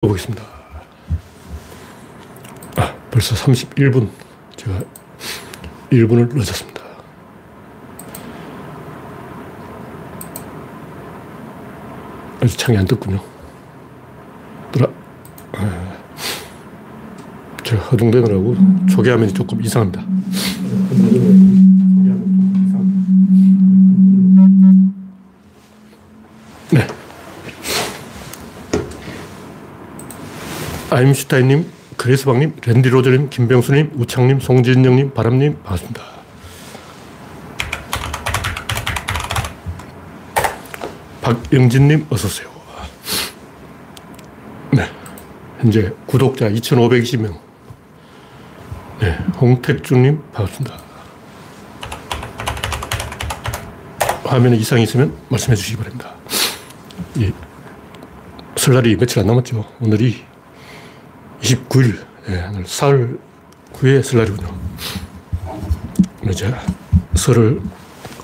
보겠습니다. 아, 벌써 31분. 제가 1분을 늦었습니다. 아직 창이 안 떴군요. 들어. 아, 제가 허둥대느라고 초기화면이 조금 이상합니다. 네. 아임슈타인님, 그레스방님, 랜디 로저님, 김병수님, 우창님, 송진영님, 바람님, 반갑습니다. 박영진님, 어서오세요. 네. 현재 구독자 2,520명. 네. 홍택주님, 반갑습니다. 화면에 이상이 있으면 말씀해 주시기 바랍니다. 이 설날이 며칠 안 남았죠. 오늘이 29일, 예, 오늘 사흘 후에 설날이군요. 이제 설을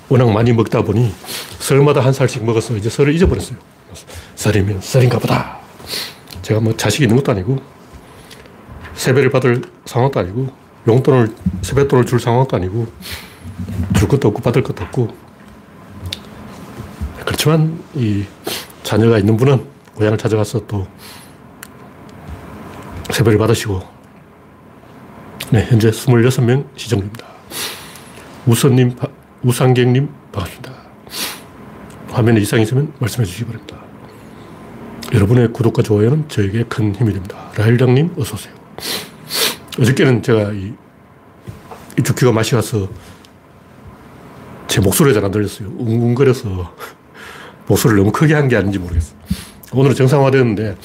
워낙 많이 먹다 보니 설마다 한 살씩 먹어서 이제 설을 잊어버렸어요. 설이면 설인가 보다. 제가 뭐 자식이 있는 것도 아니고 세배를 받을 상황도 아니고 용돈을, 세뱃돈을 줄 상황도 아니고 줄 것도 없고 받을 것도 없고 그렇지만 이 자녀가 있는 분은 고향을 찾아가서 또 세배를 받으시고 네, 현재 26명 시청 중입니다. 우선님, 우상객님 반갑습니다. 화면에 이상이 있으면 말씀해 주시기 바랍니다. 여러분의 구독과 좋아요는 저에게 큰 힘이 됩니다. 라일장님 어서 오세요. 어저께는 제가 이, 이 주키가 맛이 가서 제 목소리가 잘 안 들렸어요. 웅웅거려서 목소리를 너무 크게 한 게 아닌지 모르겠어요. 오늘은 정상화되었는데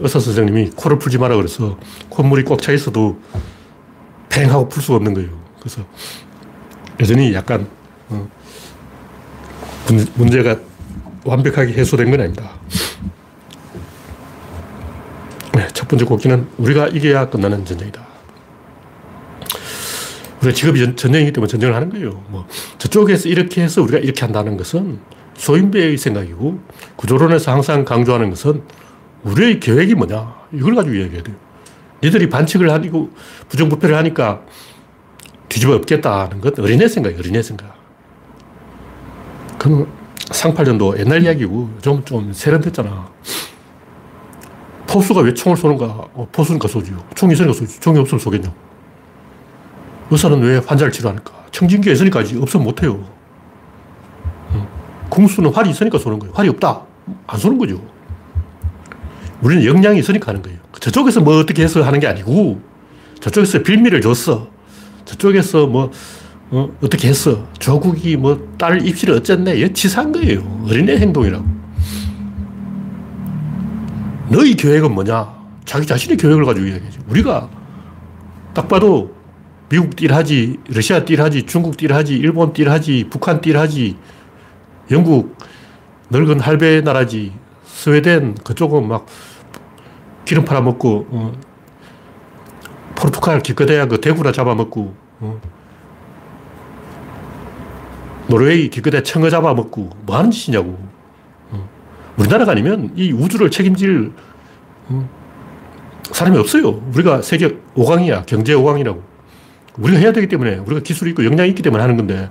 의사 선생님이 코를 풀지 마라 그래서 콧물이 꽉 차 있어도 팽 하고 풀 수가 없는 거예요. 그래서 여전히 약간 어, 문제가 완벽하게 해소된 건 아닙니다. 네, 첫 번째 곡기는 우리가 이겨야 끝나는 전쟁이다. 우리가 직업이 전쟁이기 때문에 전쟁을 하는 거예요. 뭐 저쪽에서 이렇게 해서 우리가 이렇게 한다는 것은 소인배의 생각이고 구조론에서 항상 강조하는 것은 우리의 계획이 뭐냐? 이걸 가지고 이야기해야 돼요. 니들이 반칙을 하고 부정부패를 하니까 뒤집어 엎겠다는 것 어린애 생각이에요. 어린애 생각. 그건 상팔년도 옛날 이야기고 좀, 좀 세련됐잖아. 포수가 왜 총을 쏘는가? 어, 포수니까 쏘지요. 총이 있으니까 쏘지. 총이 없으면 쏘겠냐? 의사는 왜 환자를 치료하니까? 청진기가 있으니까 없으면 못해요. 궁수는 활이 있으니까 쏘는 거예요. 활이 없다. 안 쏘는 거죠. 우리는 역량이 있으니까 하는 거예요. 저쪽에서 뭐 어떻게 해서 하는 게 아니고 저쪽에서 빌미를 줬어. 저쪽에서 뭐 어, 떻게 했어. 조국이 뭐 딸 입시를 어쨌네. 이게 치사한 거예요. 어린애 행동이라고. 너희 계획은 뭐냐? 자기 자신의 계획을 가지고 이야기하지. 우리가 딱 봐도 미국 딜 하지, 러시아 딜 하지, 중국 딜 하지, 일본 딜 하지, 북한 딜 하지, 영국 늙은 할배 나라지, 스웨덴 그쪽은 막 기름 팔아먹고, 어. 포르투갈 기껏해야 그 대구나 잡아먹고, 어. 노르웨이 기껏해 청어 잡아먹고, 뭐 하는 짓이냐고. 어. 우리나라가 아니면 이 우주를 책임질 어. 사람이 없어요. 우리가 세계 5강이야. 경제 5강이라고. 우리가 해야 되기 때문에, 우리가 기술이 있고 역량이 있기 때문에 하는 건데,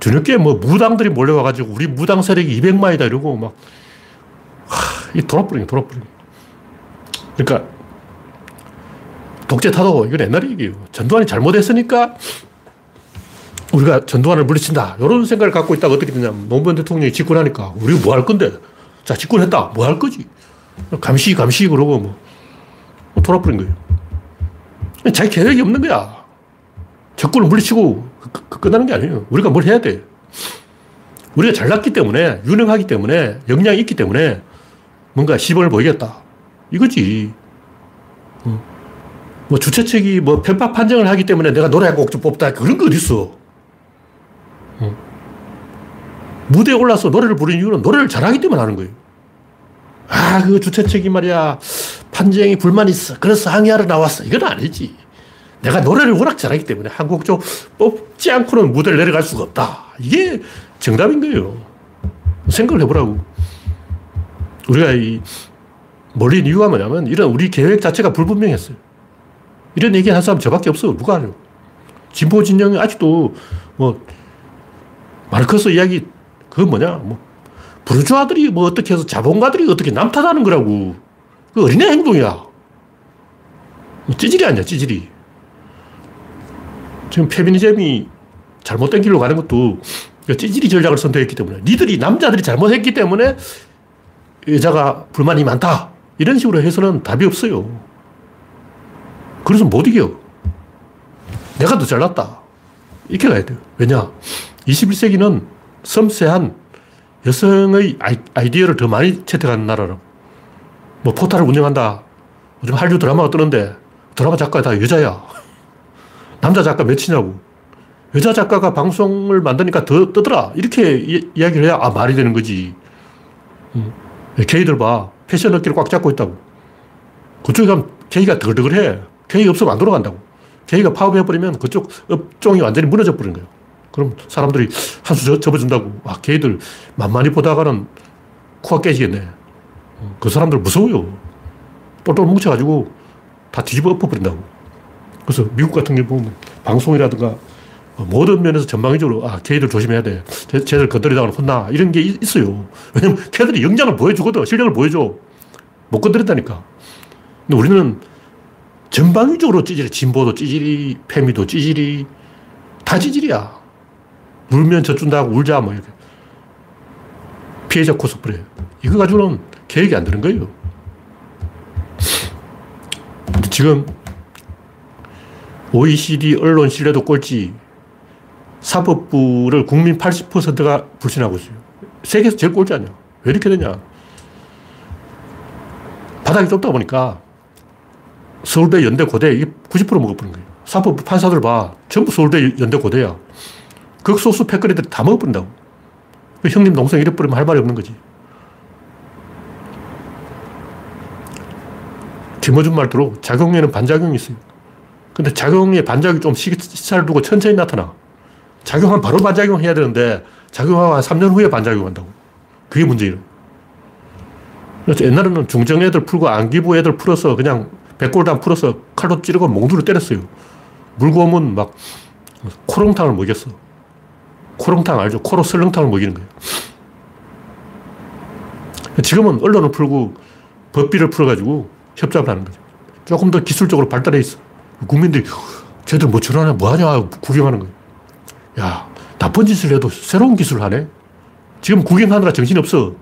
저녁에 뭐 무당들이 몰려와가지고 우리 무당 세력이 200만이다 이러고 막, 하, 이 돌아버리네, 돌아버리네. 그러니까, 독재 타도 이건 옛날 얘기예요. 전두환이 잘못했으니까 우리가 전두환을 물리친다. 이런 생각을 갖고 있다가 어떻게 되냐면 노무현 대통령이 집권하니까 우리가 뭐할 건데. 자, 집권했다. 뭐 할 거지. 감시, 감시 그러고 뭐, 뭐 돌아버린 거예요. 자기 계획이 없는 거야. 적군을 물리치고 그, 그 끝나는 게 아니에요. 우리가 뭘 해야 돼. 우리가 잘났기 때문에, 유능하기 때문에, 역량이 있기 때문에 뭔가 시범을 보이겠다. 이거지. 어. 뭐 주최 측이 뭐 편파 판정을 하기 때문에 내가 노래 한 곡 좀 뽑다. 그런 거 어딨어. 어. 무대에 올라서 노래를 부르는 이유는 노래를 잘하기 때문에 하는 거예요. 아, 그 주최 측이 말이야. 판정이 불만 있어. 그래서 항의하러 나왔어. 이건 아니지. 내가 노래를 워낙 잘하기 때문에 한곡좀 뽑지 않고는 무대를 내려갈 수가 없다. 이게 정답인 거예요. 생각을 해보라고. 우리가 이 몰린 이유가 뭐냐면 이런 우리 계획 자체가 불분명했어요. 이런 얘기 한 사람 저밖에 없어. 누가 알아요? 진보 진영이 아직도 뭐 마르크스 이야기 그건 뭐냐? 뭐 부르주아들이 뭐 어떻게 해서 자본가들이 어떻게 남탓하는 거라고. 그 어린애 행동이야. 뭐 찌질이 아니야, 찌질이. 지금 페미니즘이 잘못된 길로 가는 것도 찌질이 전략을 선택했기 때문에 니들이 남자들이 잘못했기 때문에 여자가 불만이 많다. 이런 식으로 해서는 답이 없어요. 그래서 못 이겨. 내가 더 잘났다. 이렇게 가야 돼요. 왜냐? 21세기는 섬세한 여성의 아이디어를 더 많이 채택하는 나라라고. 뭐 포탈을 운영한다. 요즘 한류 드라마가 뜨는데 드라마 작가 다 여자야. 남자 작가 몇이냐고. 여자 작가가 방송을 만드니까 더 뜨더라. 이렇게 이, 야기를 해야 아, 말이 되는 거지. 음. 게이들 봐. 패션 업계를 꽉 잡고 있다고. 그쪽에 가면 게이가 덜덜해. 게이 없으면 안 돌아간다고. 게이가 파업해버리면 그쪽 업종이 완전히 무너져 버리는 거예요. 그럼 사람들이 한 수 접어준다고. 아, 게이들 만만히 보다가는 코가 깨지겠네. 그 사람들 무서워요. 똘똘 뭉쳐가지고 다 뒤집어 엎어버린다고. 그래서 미국 같은 경우 보면 방송이라든가 모든 면에서 전방위적으로 아, 걔들 조심해야 돼. 쟤, 쟤들 건드리다가 혼나. 이런 게 있어요. 왜냐면 걔들이 영장을 보여주거든. 실력을 보여줘. 못 건드린다니까. 근데 우리는 전방위적으로 찌질이, 진보도 찌질이, 페미도 찌질이, 다 찌질이야. 울면 젖준다고 울자, 뭐, 이렇게. 피해자 코스프레. 이거 가지고는 계획이 안 되는 거예요. 지금 OECD 언론 신뢰도 꼴찌, 사법부를 국민 80%가 불신하고 있어요. 세계에서 제일 꼴찌 아니야. 왜 이렇게 되냐. 바닥이 좁다 보니까 서울대, 연대, 고대 이게 90% 먹어버린 거예요. 사법부 판사들 봐. 전부 서울대, 연대, 고대야. 극소수 패거리들이 다 먹어버린다고. 그 형님, 동생 이래버리면 할 말이 없는 거지. 김어준 말대로 작용에는 반작용이 있어요. 근데 작용에 반작용이 좀 시차를 두고 천천히 나타나. 작용하면 바로 반작용 해야 되는데 작용하고 한 3년 후에 반작용 한다고. 그게 문제예요. 그래서 옛날에는 중정 애들 풀고 안기부 애들 풀어서 그냥 백골단 풀어서 칼로 찌르고 몽두를 때렸어요. 물고 오면 막 코롱탕을 먹였어. 코롱탕 알죠? 코로 설렁탕을 먹이는 거예요. 지금은 언론을 풀고 법비를 풀어가지고 협잡을 하는 거죠. 조금 더 기술적으로 발달해 있어. 국민들이 쟤들 뭐 저러냐, 뭐 하냐 구경하는 거예요. 야, 나쁜 짓을 해도 새로운 기술을 하네? 지금 구경하느라 정신이 없어.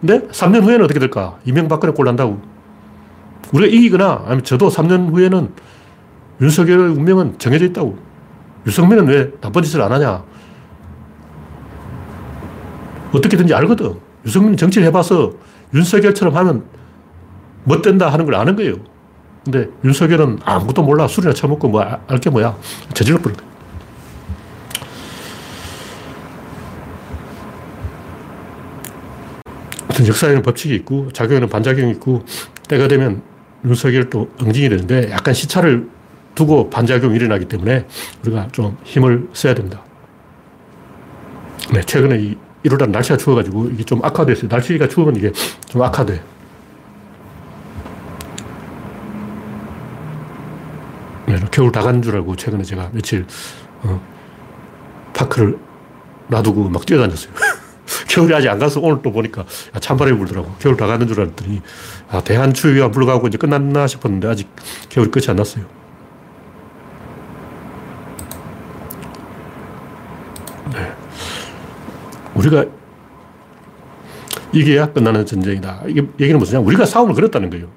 근데 3년 후에는 어떻게 될까? 이명박근혜 꼴 난다고. 우리가 이기거나 아니면 저도 3년 후에는 윤석열의 운명은 정해져 있다고. 유승민은 왜 나쁜 짓을 안 하냐? 어떻게든지 알거든. 유승민은 정치를 해봐서 윤석열처럼 하면 못된다 하는 걸 아는 거예요. 근데 윤석열은 아무것도 몰라. 술이나 처먹고 뭐, 알 게 뭐야. 저질러 버린 거야. 하여튼 역사에는 법칙이 있고, 작용에는 반작용이 있고, 때가 되면 윤석열도 응징이 되는데, 약간 시차를 두고 반작용이 일어나기 때문에 우리가 좀 힘을 써야 됩니다. 네, 최근에 이 1월달 날씨가 추워가지고 이게 좀 악화됐어요. 날씨가 추우면 이게 좀 악화돼. 네, 겨울 다 간 줄 알고 최근에 제가 며칠 어, 파크를 놔두고 막 뛰어다녔어요. 겨울이 아직 안 가서 오늘 또 보니까 야, 찬바람이 불더라고. 겨울 다 가는 줄 알았더니 아, 대한 추위가 물러가고 이제 끝났나 싶었는데 아직 겨울이 끝이 안 났어요. 네. 우리가 이게야 끝나는 전쟁이다. 이게 얘기는 무슨 우리가 싸움을 걸었다는 거예요.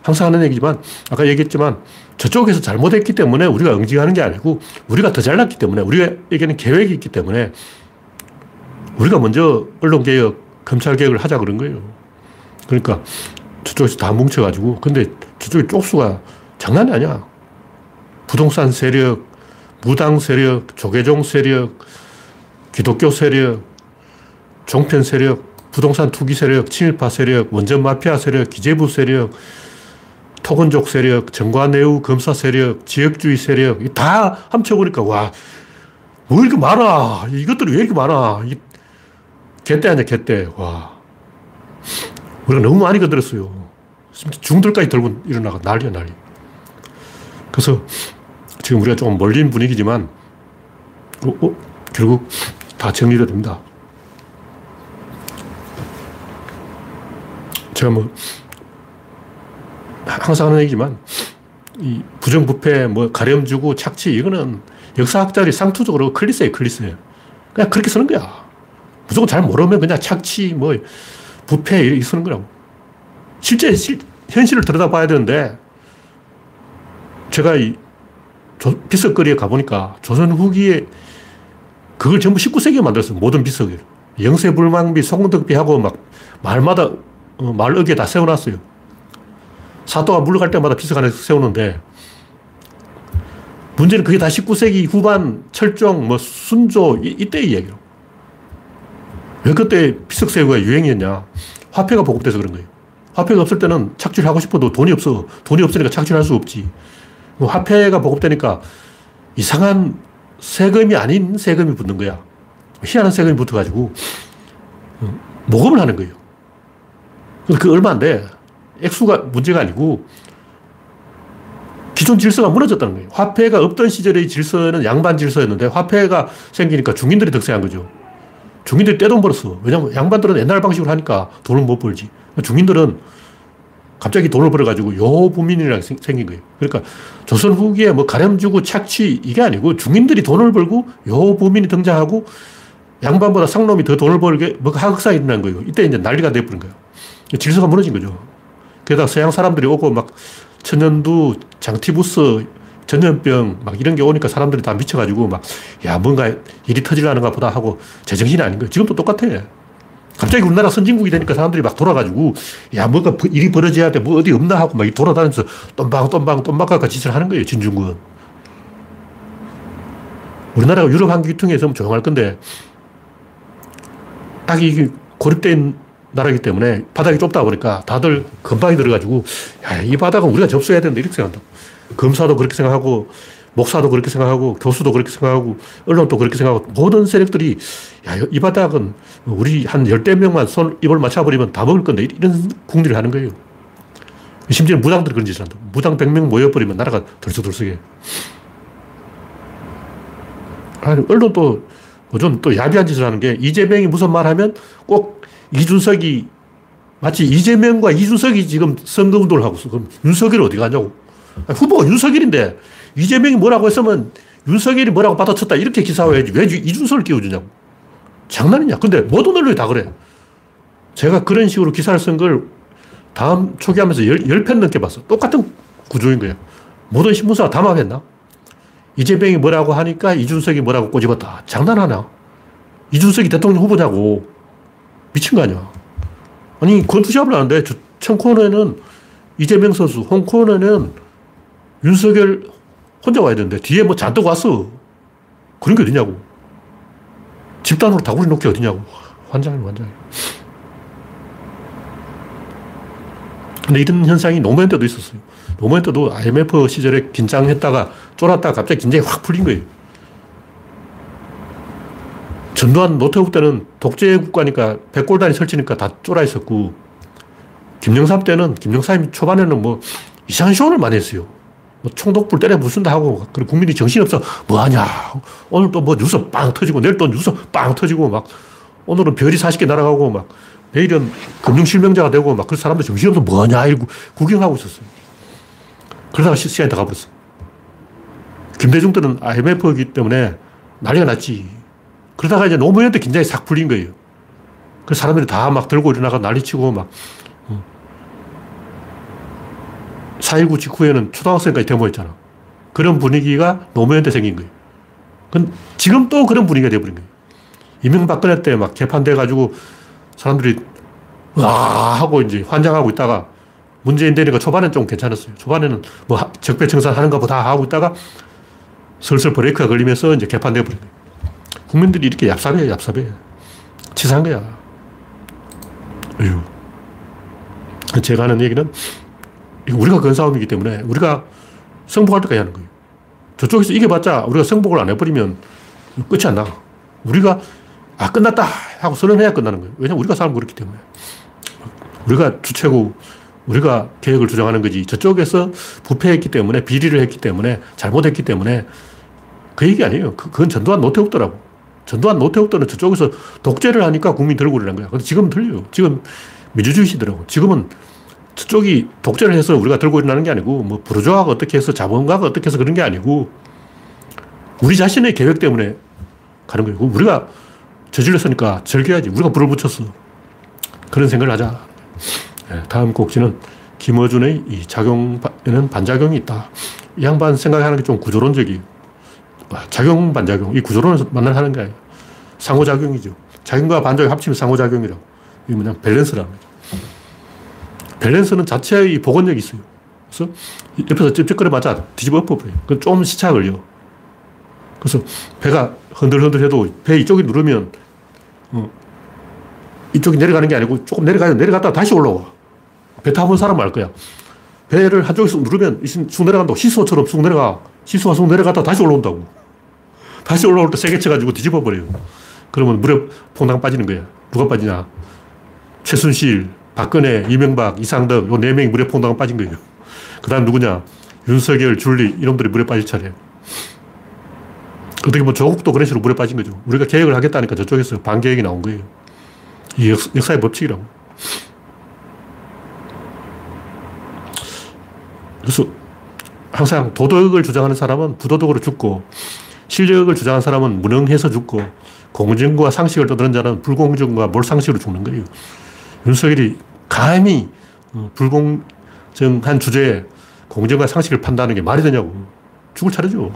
항상 하는 얘기지만 아까 얘기했지만 저쪽에서 잘못했기 때문에 우리가 응징하는 게 아니고 우리가 더 잘났기 때문에 우리에게는 계획이 있기 때문에 우리가 먼저 언론개혁, 검찰개혁을 하자 그런 거예요. 그러니까 저쪽에서 다 뭉쳐가지고 근데 저쪽에 쪽수가 장난이 아니야. 부동산 세력, 무당 세력, 조계종 세력, 기독교 세력, 종편 세력, 부동산 투기 세력, 친일파 세력, 원전 마피아 세력, 기재부 세력, 토건족 세력, 정관내우 검사 세력, 지역주의 세력, 다 합쳐보니까, 와, 왜 이렇게 많아? 이것들이 왜 이렇게 많아? 이, 개떼 아니야, 개떼. 와. 우리가 너무 많이 건드렸어요. 중들까지 들고 일어나가 난리야, 난리. 그래서 지금 우리가 조금 몰린 분위기지만, 어, 어, 결국 다 정리가 됩니다. 제가 뭐, 항상 하는 얘기지만, 이 부정부패, 뭐, 가렴주구, 착취, 이거는 역사학자들이 상투적으로 클리셰예요, 클리셰. 그냥 그렇게 쓰는 거야. 무조건 잘 모르면 그냥 착취, 뭐, 부패, 이렇게 쓰는 거라고. 실제, 실, 현실을 들여다 봐야 되는데, 제가 이 비석거리에 가보니까 조선 후기에 그걸 전부 19세기에 만들었어요. 모든 비석을. 영세불망비, 송덕비하고 막 말마다, 어, 말어기에 다 세워놨어요. 사도가 물러갈 때마다 비석 안에 세우는데, 문제는 그게 다 19세기 후반 철종, 뭐 순조, 이, 이때 이야기로. 왜 그때 비석 세우가 유행이었냐? 화폐가 보급돼서 그런 거예요. 화폐가 없을 때는 착취를 하고 싶어도 돈이 없어. 돈이 없으니까 착취를 할수 없지. 뭐 화폐가 보급되니까 이상한 세금이 아닌 세금이 붙는 거야. 희한한 세금이 붙어가지고 어, 모금을 하는 거예요. 그 얼마 안 돼. 액수가 문제가 아니고 기존 질서가 무너졌다는 거예요. 화폐가 없던 시절의 질서는 양반 질서였는데 화폐가 생기니까 중인들이 득세한 거죠. 중인들이 떼돈 벌었어. 왜냐면 양반들은 옛날 방식으로 하니까 돈을 못 벌지. 중인들은 갑자기 돈을 벌어가지고 요부민이랑 생긴 거예요. 그러니까 조선 후기에 뭐 가렴 주고 착취 이게 아니고 중인들이 돈을 벌고 요부민이 등장하고 양반보다 상놈이 더 돈을 벌게 뭐 하극사 일어난 거예요. 이때 이제 난리가 돼버린 거예요. 질서가 무너진 거죠. 게다가 서양 사람들이 오고 막 천연두, 장티부스, 전염병 막 이런 게 오니까 사람들이 다 미쳐가지고 막 야 뭔가 일이 터질라는가 보다 하고 제정신이 아닌 거예요. 지금도 똑같아. 갑자기 우리나라 선진국이 되니까 사람들이 막 돌아가지고 야 뭐가 일이 벌어져야 돼 뭐 어디 없나 하고 막 돌아다니면서 똠방 똠방 똠방가가 짓을 하는 거예요 진중국은 우리나라가 유럽 한기통에 있으면 조용할 건데 딱 이게 고립된 나라이기 때문에 바닥이 좁다 보니까 다들 금방이 들어가지고 야, 이 바닥은 우리가 접수해야 된다 이렇게 생각한다 검사도 그렇게 생각하고 목사도 그렇게 생각하고 교수도 그렇게 생각하고 언론도 그렇게 생각하고 모든 세력들이 야, 이 바닥은 우리 한 열대 명만 손, 입을 맞춰버리면 다 먹을 건데 이런 궁리를 하는 거예요. 심지어 무당들이 그런 짓을 한다. 무당 100명 모여버리면 나라가 덜썩덜썩해. 아니, 언론도 요즘 또 야비한 짓을 하는 게 이재명이 무슨 말 하면 꼭 이준석이 마치 이재명과 이준석이 지금 선거운동을 하고 있어. 그럼 윤석열 어디 가냐고. 후보가 윤석열인데 이재명이 뭐라고 했으면 윤석열이 뭐라고 받아쳤다 이렇게 기사화해야지 왜 이준석을 끼워주냐고. 장난이냐. 근데 모든 언론이 다 그래. 제가 그런 식으로 기사를 쓴 걸 다음 초기하면서 열, 열 편 넘게 봤어. 똑같은 구조인 거예요. 모든 신문사가 다 망했나? 이재명이 뭐라고 하니까 이준석이 뭐라고 꼬집었다. 장난하나? 이준석이 대통령 후보냐고. 미친 거 아니야. 아니, 권투샵을 하는데 청코너에는 이재명 선수, 홍코너에는 윤석열 혼자 와야 되는데 뒤에 뭐 잔뜩 왔어. 그런 게 어디냐고. 집단으로 다구리 놓기 어디냐고. 환장이 환장이. 근데 이런 현상이 노무현 때도 있었어요. 노무현 때도 IMF 시절에 긴장했다가 쫄았다가 갑자기 긴장이 확 풀린 거예요. 전두환 노태우 때는 독재 국가니까 백골단이 설치니까 다 쫄아 있었고, 김영삼 때는, 김영삼이 초반에는 뭐 이상한 쇼를 많이 했어요. 뭐 총독불 때려 부순다 하고, 그리고 국민이 정신없어. 뭐 하냐. 오늘 또 뭐 뉴스 빵 터지고, 내일 또 뉴스 빵 터지고, 막, 오늘은 별이 40개 날아가고, 막, 내일은 금융실명자가 되고, 막, 그 사람들 정신없어. 뭐 하냐. 이러고 구경하고 있었어요. 그러다가 시간이 다 가버렸어. 김대중 때는 IMF이기 때문에 난리가 났지. 그러다가 이제 노무현 때 긴장이 싹 풀린 거예요. 그 사람들이 다 막 들고 일어나가 난리치고 막 4.19 직후에는 초등학생까지 데모했잖아. 그런 분위기가 노무현 때 생긴 거예요. 근 지금 또 그런 분위기가 돼버린 거예요. 이명박근혜 때 막 개판돼가지고 사람들이 와 하고 이제 환장하고 있다가 문재인 되니까 초반엔 좀 괜찮았어요. 초반에는 뭐 적폐청산 하는가 보다 하고 있다가 슬슬 브레이크가 걸리면서 이제 개판돼 버린 거예요. 국민들이 이렇게 얍삽해, 얍삽해. 치사한 거야. 어휴. 제가 하는 얘기는 우리가 건 싸움이기 때문에 우리가 승복할 때까지 하는 거예요. 저쪽에서 이겨봤자 우리가 승복을 안 해버리면 끝이 안 나. 우리가 아 끝났다 하고 선언해야 끝나는 거예요. 왜냐면 우리가 싸움 그렇기 때문에. 우리가 주체고 우리가 계획을 주장하는 거지. 저쪽에서 부패했기 때문에, 비리를 했기 때문에, 잘못했기 때문에 그 얘기 아니에요. 그, 그건 전두환 노태욱더라고. 전두환 노태욱들은 저쪽에서 독재를 하니까 국민 들고 그러는 거야. 근데 지금은 틀려요. 지금 민주주의시더라고. 지금은 저쪽이 독재를 해서 우리가 들고 일어나는 게 아니고, 뭐, 부르주아가 어떻게 해서 자본가가 어떻게 해서 그런 게 아니고, 우리 자신의 계획 때문에 가는 거예요. 우리가 저질렀으니까 즐겨야지. 우리가 불을 붙였어. 그런 생각을 하자. 네, 다음 곡지는 김어준의 이 작용에는 반작용이 있다. 이 양반 생각하는 게 좀 구조론적이에요. 아, 작용, 반작용. 이 구조론에서 만나 하는 거예요. 상호작용이죠. 작용과 반작용 합치면 상호작용이라고. 이게 뭐냐 밸런스라는 거죠. 밸런스는 자체의 복원력이 있어요. 그래서 옆에서 찝찝거려 맞아 뒤집어 엎어버려요. 그럼 좀 시차가 걸려. 그래서 배가 흔들흔들 해도 배 이쪽이 누르면 어, 이쪽이 내려가는 게 아니고 조금 내려가요. 내려갔다가 다시 올라와. 배 타본 사람 알 거야. 배를 한쪽에서 누르면 쑥 내려간다고 시소처럼 쑥 내려가. 시소가 쑥 내려갔다가 다시 올라온다고. 다시 올라올 때 세게 쳐가지고 뒤집어 버려요. 그러면 물에 퐁당 빠지는 거야. 누가 빠지냐. 최순실, 박근혜, 이명박, 이상덕, 요 네 명이 물에 퐁당 빠진 거예요. 그 다음 누구냐. 윤석열, 줄리, 이놈들이 물에 빠질 차례. 어떻게 보면 조국도 그런 식으로 물에 빠진 거죠. 우리가 계획을 하겠다니까 저쪽에서 반계획이 나온 거예요. 이 역, 역사의 법칙이라고. 그래서 항상 도덕을 주장하는 사람은 부도덕으로 죽고 실력을 주장하는 사람은 무능해서 죽고 공정과 상식을 떠드는 자는 불공정과 몰상식으로 죽는 거예요. 윤석열이 감히 어, 불공정한 주제에 공정과 상식을 판다는 게 말이 되냐고. 죽을 차례죠.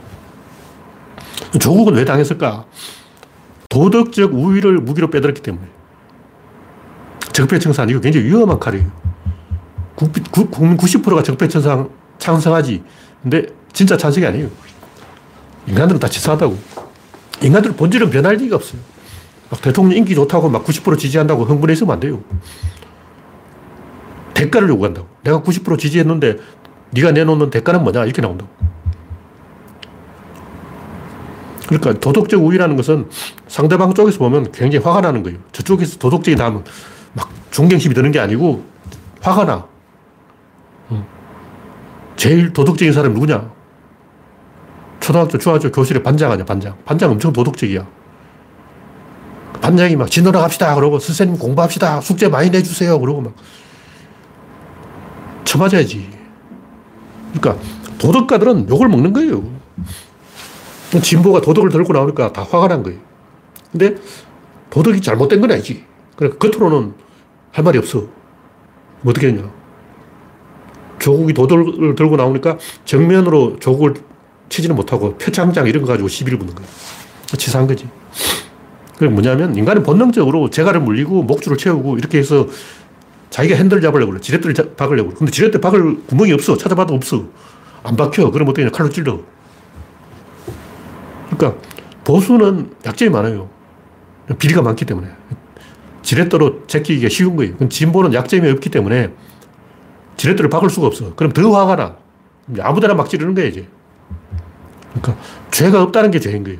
조국은 왜 당했을까? 도덕적 우위를 무기로 빼들었기 때문에. 적폐청산, 이거 굉장히 위험한 칼이에요. 국민 90%가 적폐청산 찬성하지. 근데 진짜 찬성이 아니에요. 인간들은 다 치사하다고. 인간들은 본질은 변할 리가 없어요. 막 대통령 인기 좋다고 막 90% 지지한다고 흥분해 있으면 안 돼요. 대가를 요구한다고. 내가 90% 지지했는데 네가 내놓는 대가는 뭐냐? 이렇게 나온다고. 그러니까 도덕적 우위라는 것은 상대방 쪽에서 보면 굉장히 화가 나는 거예요. 저쪽에서 도덕적이다 하면 막 존경심이 드는 게 아니고 화가 나. 제일 도덕적인 사람이 누구냐? 초등학교, 중학교 교실에 반장 아니야, 반장. 반장 엄청 도덕적이야. 반장이 막 진도나 갑시다. 그러고 선생님 공부합시다. 숙제 많이 내주세요. 그러고 막 쳐맞아야지. 그러니까 도덕가들은 욕을 먹는 거예요. 진보가 도덕을 들고 나오니까 다 화가 난 거예요. 근데 도덕이 잘못된 건 아니지. 그러니까 겉으로는 할 말이 없어. 뭐 어떻게 했냐. 조국이 도덕을 들고 나오니까 정면으로 조국을 치지는 못하고 표창장 이런 거 가지고 시비를 붙는 거예요. 치사한 거지. 그게 뭐냐면 인간은 본능적으로 재갈을 물리고 목줄을 채우고 이렇게 해서 자기가 핸들 잡으려고 그래. 지렛대를 박으려고 그래. 근데 지렛대 박을 구멍이 없어. 찾아봐도 없어. 안 박혀. 그럼 어떻게 칼로 찔러. 그러니까 보수는 약점이 많아요. 비리가 많기 때문에. 지렛대로 제끼기가 쉬운 거예요. 진보는 약점이 없기 때문에 지렛대를 박을 수가 없어. 그럼 더 화가 나. 아무데나 막 찌르는 거야, 이제. 그러니까 죄가 없다는 게 죄인 거예요.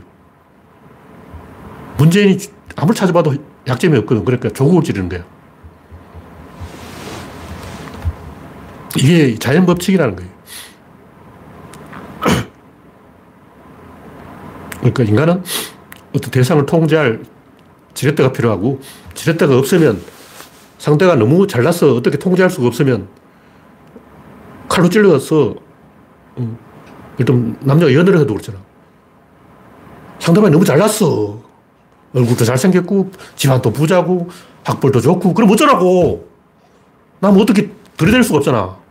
문재인이 아무리 찾아봐도 약점이 없거든. 그러니까 조국을 찌르는 거야. 이게 자연 법칙이라는 거예요. 그러니까 인간은 어떤 대상을 통제할 지렛대가 필요하고 지렛대가 없으면 상대가 너무 잘나서 어떻게 통제할 수가 없으면 칼로 찔러서 음, 일단 남자가 연애를 해도 그렇잖아. 상대방이 너무 잘났어. 얼굴도 잘생겼고 집안도 부자고 학벌도 좋고 그럼 어쩌라고. 나면 어떻게 들이댈 수가 없잖아.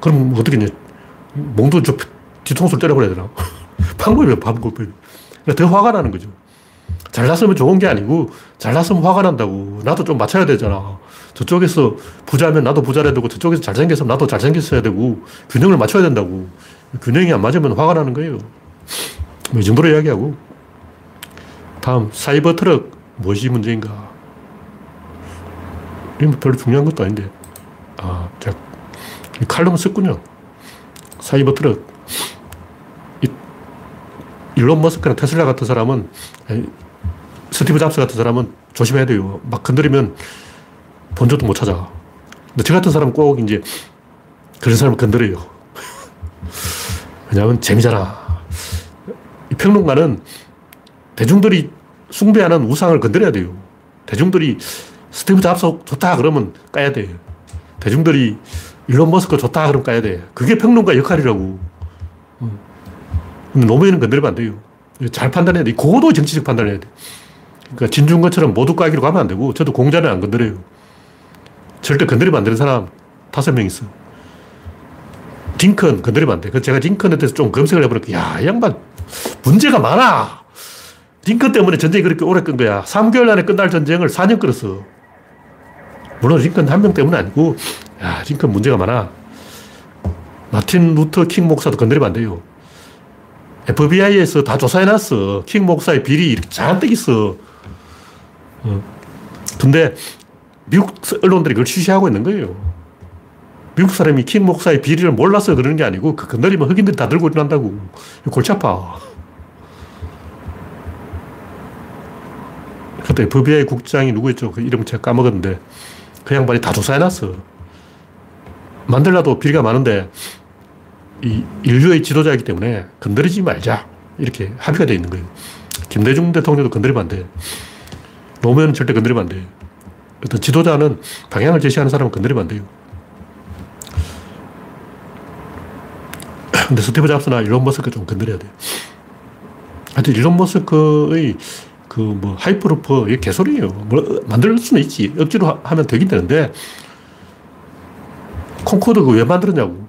그럼 어떻게 냐 몽도 저 뒤통수를 때려버려야 되나? 방법이에요, 방법이. 그러니까 더 화가 나는 거죠. 잘났으면 좋은 게 아니고, 잘났으면 화가 난다고. 나도 좀 맞춰야 되잖아. 저쪽에서 부자면 나도 부자라 되고, 저쪽에서 잘생겼으면 나도 잘생겼어야 되고, 균형을 맞춰야 된다고. 균형이 안 맞으면 화가 나는 거예요. 뭐 이 정도로 이야기하고. 다음, 사이버 트럭, 무엇이 문제인가? 이건 별로 중요한 것도 아닌데. 아, 제가 칼럼을 썼군요. 사이버 트럭. 일론 머스크나 테슬라 같은 사람은, 스티브 잡스 같은 사람은 조심해야 돼요. 막 건드리면 본전도 못 찾아. 근데 저 같은 사람은 꼭 이제 그런 사람을 건드려요. 왜냐하면 재밌잖아. 이 평론가는 대중들이 숭배하는 우상을 건드려야 돼요. 대중들이 스티브 잡스 좋다 그러면 까야 돼. 대중들이 일론 머스크 좋다 그러면 까야 돼. 그게 평론가 역할이라고. 음. 노무현은 건드리면 안 돼요. 잘 판단해야 돼. 고도 정치적 판단을 해야 돼. 그러니까 진중권처럼 모두 까기로 가면 안 되고, 저도 공자는 안 건드려요. 절대 건드리면 안 되는 사람 다섯 명 있어. 딩컨 건드리면 안 돼. 그 제가 딩컨에 대해서 좀 검색을 해보니까, 야, 이 양반 문제가 많아. 딩컨 때문에 전쟁이 그렇게 오래 끈 거야. 3개월 안에 끝날 전쟁을 4년 끌었어. 물론 링컨 한 명 때문은 아니고, 야, 링컨 문제가 많아. 마틴 루터 킹 목사도 건드리면 안 돼요. FBI에서 다 조사해놨어. 킹 목사의 비리 이렇게 잔뜩 있어. 어. 근데 미국 언론들이 그걸 쉬쉬하고 있는 거예요. 미국 사람이 킹 목사의 비리를 몰라서 그러는 게 아니고 그 건드리면 흑인들이 다 들고 일어난다고. 골치 아파. 그때 FBI 국장이 누구였죠? 그 이름 제가 까먹었는데 그 양반이 다 조사해놨어. 만들라도 비리가 많은데 이 인류의 지도자이기 때문에 건드리지 말자. 이렇게 합의가 되어 있는 거예요. 김대중 대통령도 건드리면 안 돼. 노무현은 절대 건드리면 안 돼. 어떤 지도자는 방향을 제시하는 사람은 건드리면 안 돼요. 근데 스티브 잡스나 일론 머스크 좀 건드려야 돼. 하여튼 일론 머스크의 그 뭐 하이퍼루프, 이게 개소리예요. 뭐 만들 수는 있지. 억지로 하면 되긴 되는데, 콩코드 그 왜 만들었냐고.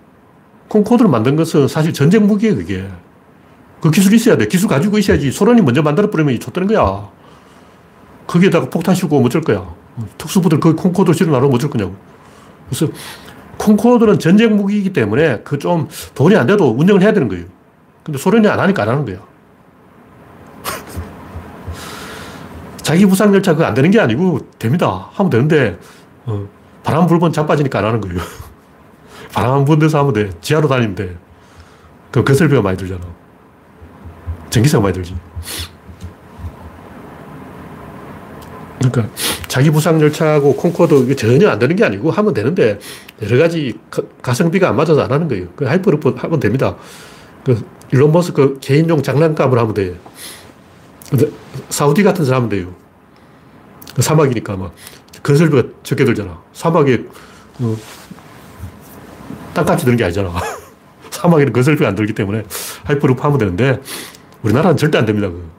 콩코드를 만든 것은 사실 전쟁 무기예요, 그게. 그 기술이 있어야 돼. 기술 가지고 있어야지. 소련이 먼저 만들어버리면 좆되는 거야. 거기에다가 폭탄 싣고 어쩔 거야. 특수부대를 그 콩코드를 실어놔놓으면 어쩔 거냐고. 그래서 콩코드는 전쟁 무기이기 때문에 그 좀 돈이 안 돼도 운영을 해야 되는 거예요. 근데 소련이 안 하니까 안 하는 거야. 자기 부상 열차 그거 안 되는 게 아니고 됩니다. 하면 되는데, 어, 바람 불면 자빠지니까 안 하는 거예요. 바람 안 부는 데서 하면 돼. 지하로 다니면 돼. 그 건설비가 많이 들잖아. 전기세가 많이 들지. 그러니까 자기 부상 열차하고 콩코드 이게 전혀 안 되는 게 아니고 하면 되는데 여러 가지 가성비가 안 맞아서 안 하는 거예요. 그 하이퍼루프 하면 됩니다. 그 일론 머스크 개인용 장난감을 하면 돼. 근데 사우디 같은 데서 하면 돼요. 그 사막이니까 막 건설비가 적게 들잖아. 사막에 어, 땅값이 드는 게 아니잖아. 사막에는 건설비가 안 들기 때문에 하이퍼루프 하면 되는데 우리나라는 절대 안 됩니다. 그.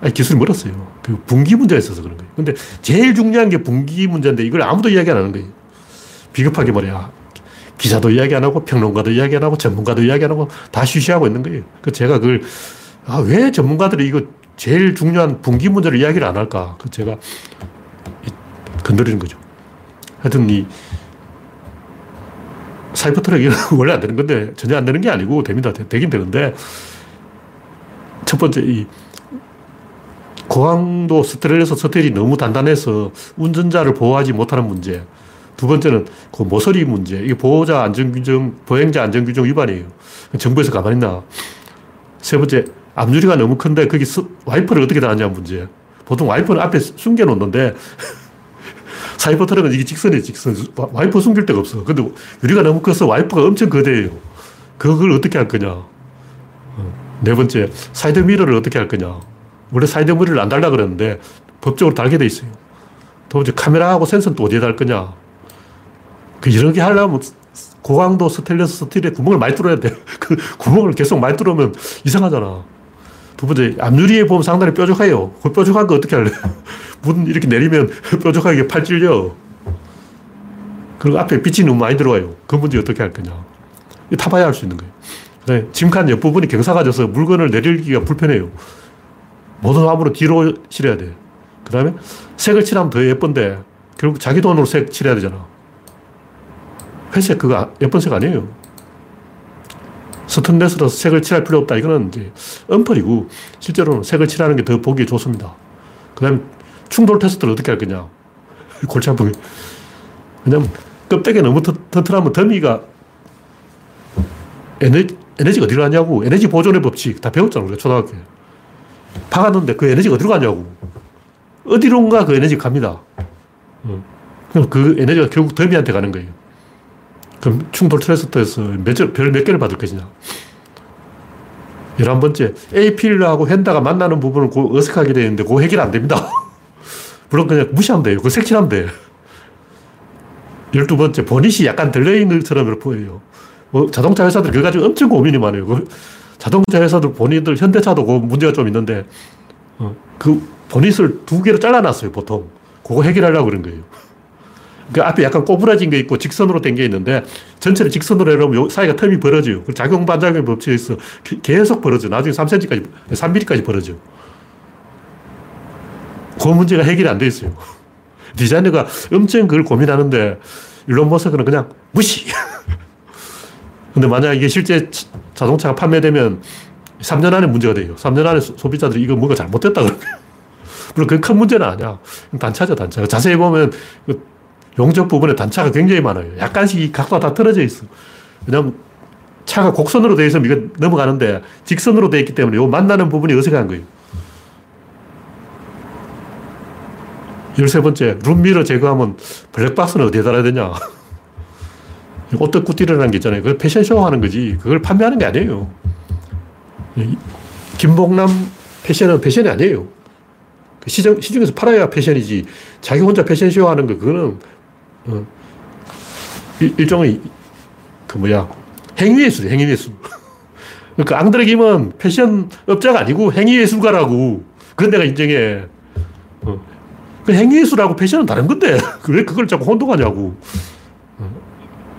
아니, 기술이 멀었어요. 그 분기 문제가 있어서 그런 거예요. 근데 제일 중요한 게 분기 문제인데 이걸 아무도 이야기 안 하는 거예요. 비겁하게 말이야. 기자도 이야기 안 하고 평론가도 이야기 안 하고 전문가도 이야기 안 하고 다 쉬쉬하고 있는 거예요. 그 제가 그걸 아, 왜 전문가들이 이거 제일 중요한 분기 문제를 이야기를 안 할까? 그 제가 건드리는 거죠. 하여튼 이 사이버 트랙이 원래 안 되는 건데 전혀 안 되는 게 아니고 됩니다. 되긴 되는데 첫 번째 이 고강도 스테인리스 스틸이 너무 단단해서 운전자를 보호하지 못하는 문제. 두 번째는 그 모서리 문제. 이게 보호자 안전규정, 보행자 안전규정 위반이에요. 정부에서 가만히 있나. 세 번째, 앞유리가 너무 큰데 거기 와이퍼를 어떻게 달았냐 문제. 보통 와이퍼를 앞에 숨겨놓는데 사이버 트럭은 이게 직선이에요, 직선. 와이퍼 숨길 데가 없어. 근데 유리가 너무 커서 와이퍼가 엄청 거대해요. 그걸 어떻게 할 거냐. 어. 네 번째, 사이드 미러를 어떻게 할 거냐. 원래 사이드 미러를 안 달라 그랬는데 법적으로 달게 돼 있어요. 또 이제 카메라하고 센서는 또 어디에 달 거냐. 그 여러 개 하려면 고강도 스테인리스 스틸에 구멍을 많이 뚫어야 돼. 그 구멍을 계속 많이 뚫으면 이상하잖아. 두 번째, 앞유리에 보면 상당히 뾰족해요. 그 뾰족한 거 어떻게 할래? 문 이렇게 내리면 뾰족하게 팔 찔려. 그리고 앞에 빛이 너무 많이 들어와요. 그 문제 어떻게 할 거냐. 타봐야 할 수 있는 거예요. 네, 짐칸 옆부분이 경사가 져서 물건을 내리기가 불편해요. 모든 화물을 뒤로 실어야 돼. 그 다음에 색을 칠하면 더 예쁜데, 결국 자기 돈으로 색 칠해야 되잖아. 회색 그거 예쁜 색 아니에요. 스턴레스로 색을 칠할 필요 없다. 이거는 이제 엄펄이고, 실제로는 색을 칠하는 게 더 보기 좋습니다. 그 다음에 충돌 테스트를 어떻게 할 거냐. 골치 아프게. 왜냐면 껍데기 너무 튼튼하면 더미가 에너지, 에너지가 어디로 가냐고. 에너지 보존의 법칙 다 배웠잖아, 우리가 초등학교에. 박았는데 그 에너지가 어디로 가냐고. 어디론가 그 에너지가 갑니다. 그 에너지가 결국 더미한테 가는 거예요. 그럼 충돌 트레스터에서 별 몇 개를 받을 것이냐. 열한 번째, APL하고 헨다가 만나는 부분을 그 어색하게 되는데 그 해결 안 됩니다. 물론 그냥 무시하면 돼요. 그 색칠하면 돼. 열두 번째, 보닛이 약간 들려있는 것처럼 보여요. 뭐 자동차 회사들 그거 가지고 엄청 고민이 많아요. 그 자동차 회사들 본인들 현대차도 그 문제가 좀 있는데 어, 그 보닛을 두 개로 잘라놨어요, 보통. 그거 해결하려고 그런 거예요. 그 앞에 약간 꼬부라진 게 있고 직선으로 된 게 있는데 전체를 직선으로 해놓으면 사이가 텀이 벌어져요. 그 작용 반작용 법칙에 있어 계속 벌어져. 나중에 3cm까지, 3mm까지 벌어져. 그 문제가 해결이 안 돼 있어요. 디자이너가 엄청 그걸 고민하는데 일론 머스크는 그냥 무시. 근데 만약 이게 실제 자동차가 판매되면 3년 안에 문제가 돼요. 3년 안에 소 비자들이 이거 뭔가 잘못됐다 그러면. 물론 그건 큰 문제는 아니야. 단차죠, 단차. 자세히 보면 그 용접 부분에 단차가 굉장히 많아요. 약간씩 각도가 다 틀어져 있어. 왜냐면 차가 곡선으로 되어 있으면 이거 넘어가는데 직선으로 되어 있기 때문에 요 만나는 부분이 어색한 거예요. 열세 번째, 룸미러 제거하면 블랙박스는 어디에 달아야 되냐. 옷도 꾸띠르라는 게 있잖아요. 그걸 패션쇼 하는 거지. 그걸 판매하는 게 아니에요. 김봉남 패션은 패션이 아니에요. 그 시중, 시중에서 팔아야 패션이지. 자기 혼자 패션쇼 하는 거, 그거는, 어, 일, 종의 그 뭐야, 행위예술이에요, 행위예술. 그러니까 앙드레 김은 패션 업자가 아니고 행위예술가라고. 그건 내가 인정해. 어. 그 행위예술하고 패션은 다른 건데, 왜 그걸 자꾸 혼동하냐고.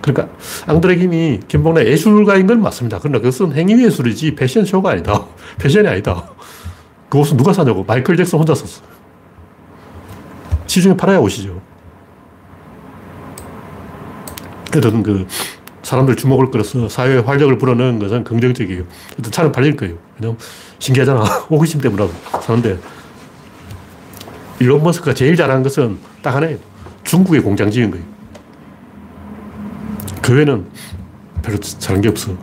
그러니까 앙드레 김이 김봉래 예술가인 건 맞습니다. 그러나 그것은 행위예술이지 패션쇼가 아니다. 패션이 아니다. 그 옷은 누가 사냐고. 마이클 잭슨 혼자 샀어. 시중에 팔아야 옷이죠. 그래도 그 사람들 주목을 끌어서 사회에 활력을 불어넣는 것은 긍정적이에요. 일단 차는 팔릴 거예요. 왜냐면 신기하잖아. 호기심 때문에 사는데 일론 머스크가 제일 잘하는 것은 딱 하나예요. 중국에 공장 지은 거예요. 그 외에는 별로 잘한 게 없어.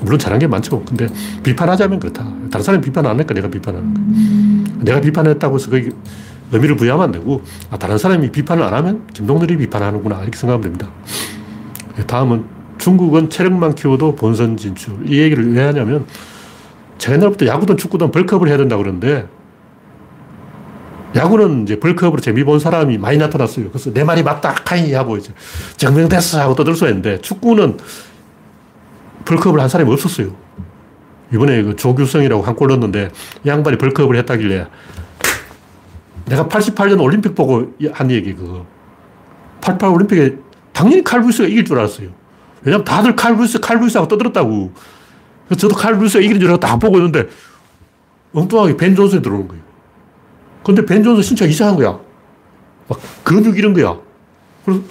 물론 잘한 게 많죠. 근데 비판하자면 그렇다. 다른 사람이 비판 안 하니까 내가 비판하는 거야. 내가 비판했다고 해서 그 의미를 부여하면 안 되고, 아, 다른 사람이 비판을 안 하면 김동률이 비판하는구나. 이렇게 생각하면 됩니다. 다음은 중국은 체력만 키워도 본선 진출. 이 얘기를 왜 하냐면, 제가 옛날부터 야구든 축구든 벌크업을 해야 된다고 그러는데, 야구는 이제 벌크업으로 재미 본 사람이 많이 나타났어요. 그래서 내 말이 맞다, 카이 하고 이제 증명됐어 하고 떠들 수 있는데 축구는 벌크업을 한 사람이 없었어요. 이번에 그 조규성이라고 한 골 넣었는데 이 양반이 벌크업을 했다길래 내가 88년 올림픽 보고 한 얘기 그거. 88 올림픽에 당연히 칼브스가 이길 줄 알았어요. 왜냐면 다들 칼브스, 칼브스 하고 떠들었다고. 저도 칼브스가 이기는 줄 알고 다 보고 있는데 엉뚱하게 벤 존슨이 들어오는 거예요. 근데 벤 존슨 신체 이상한 거야. 막 근육 이런 거야. 그래서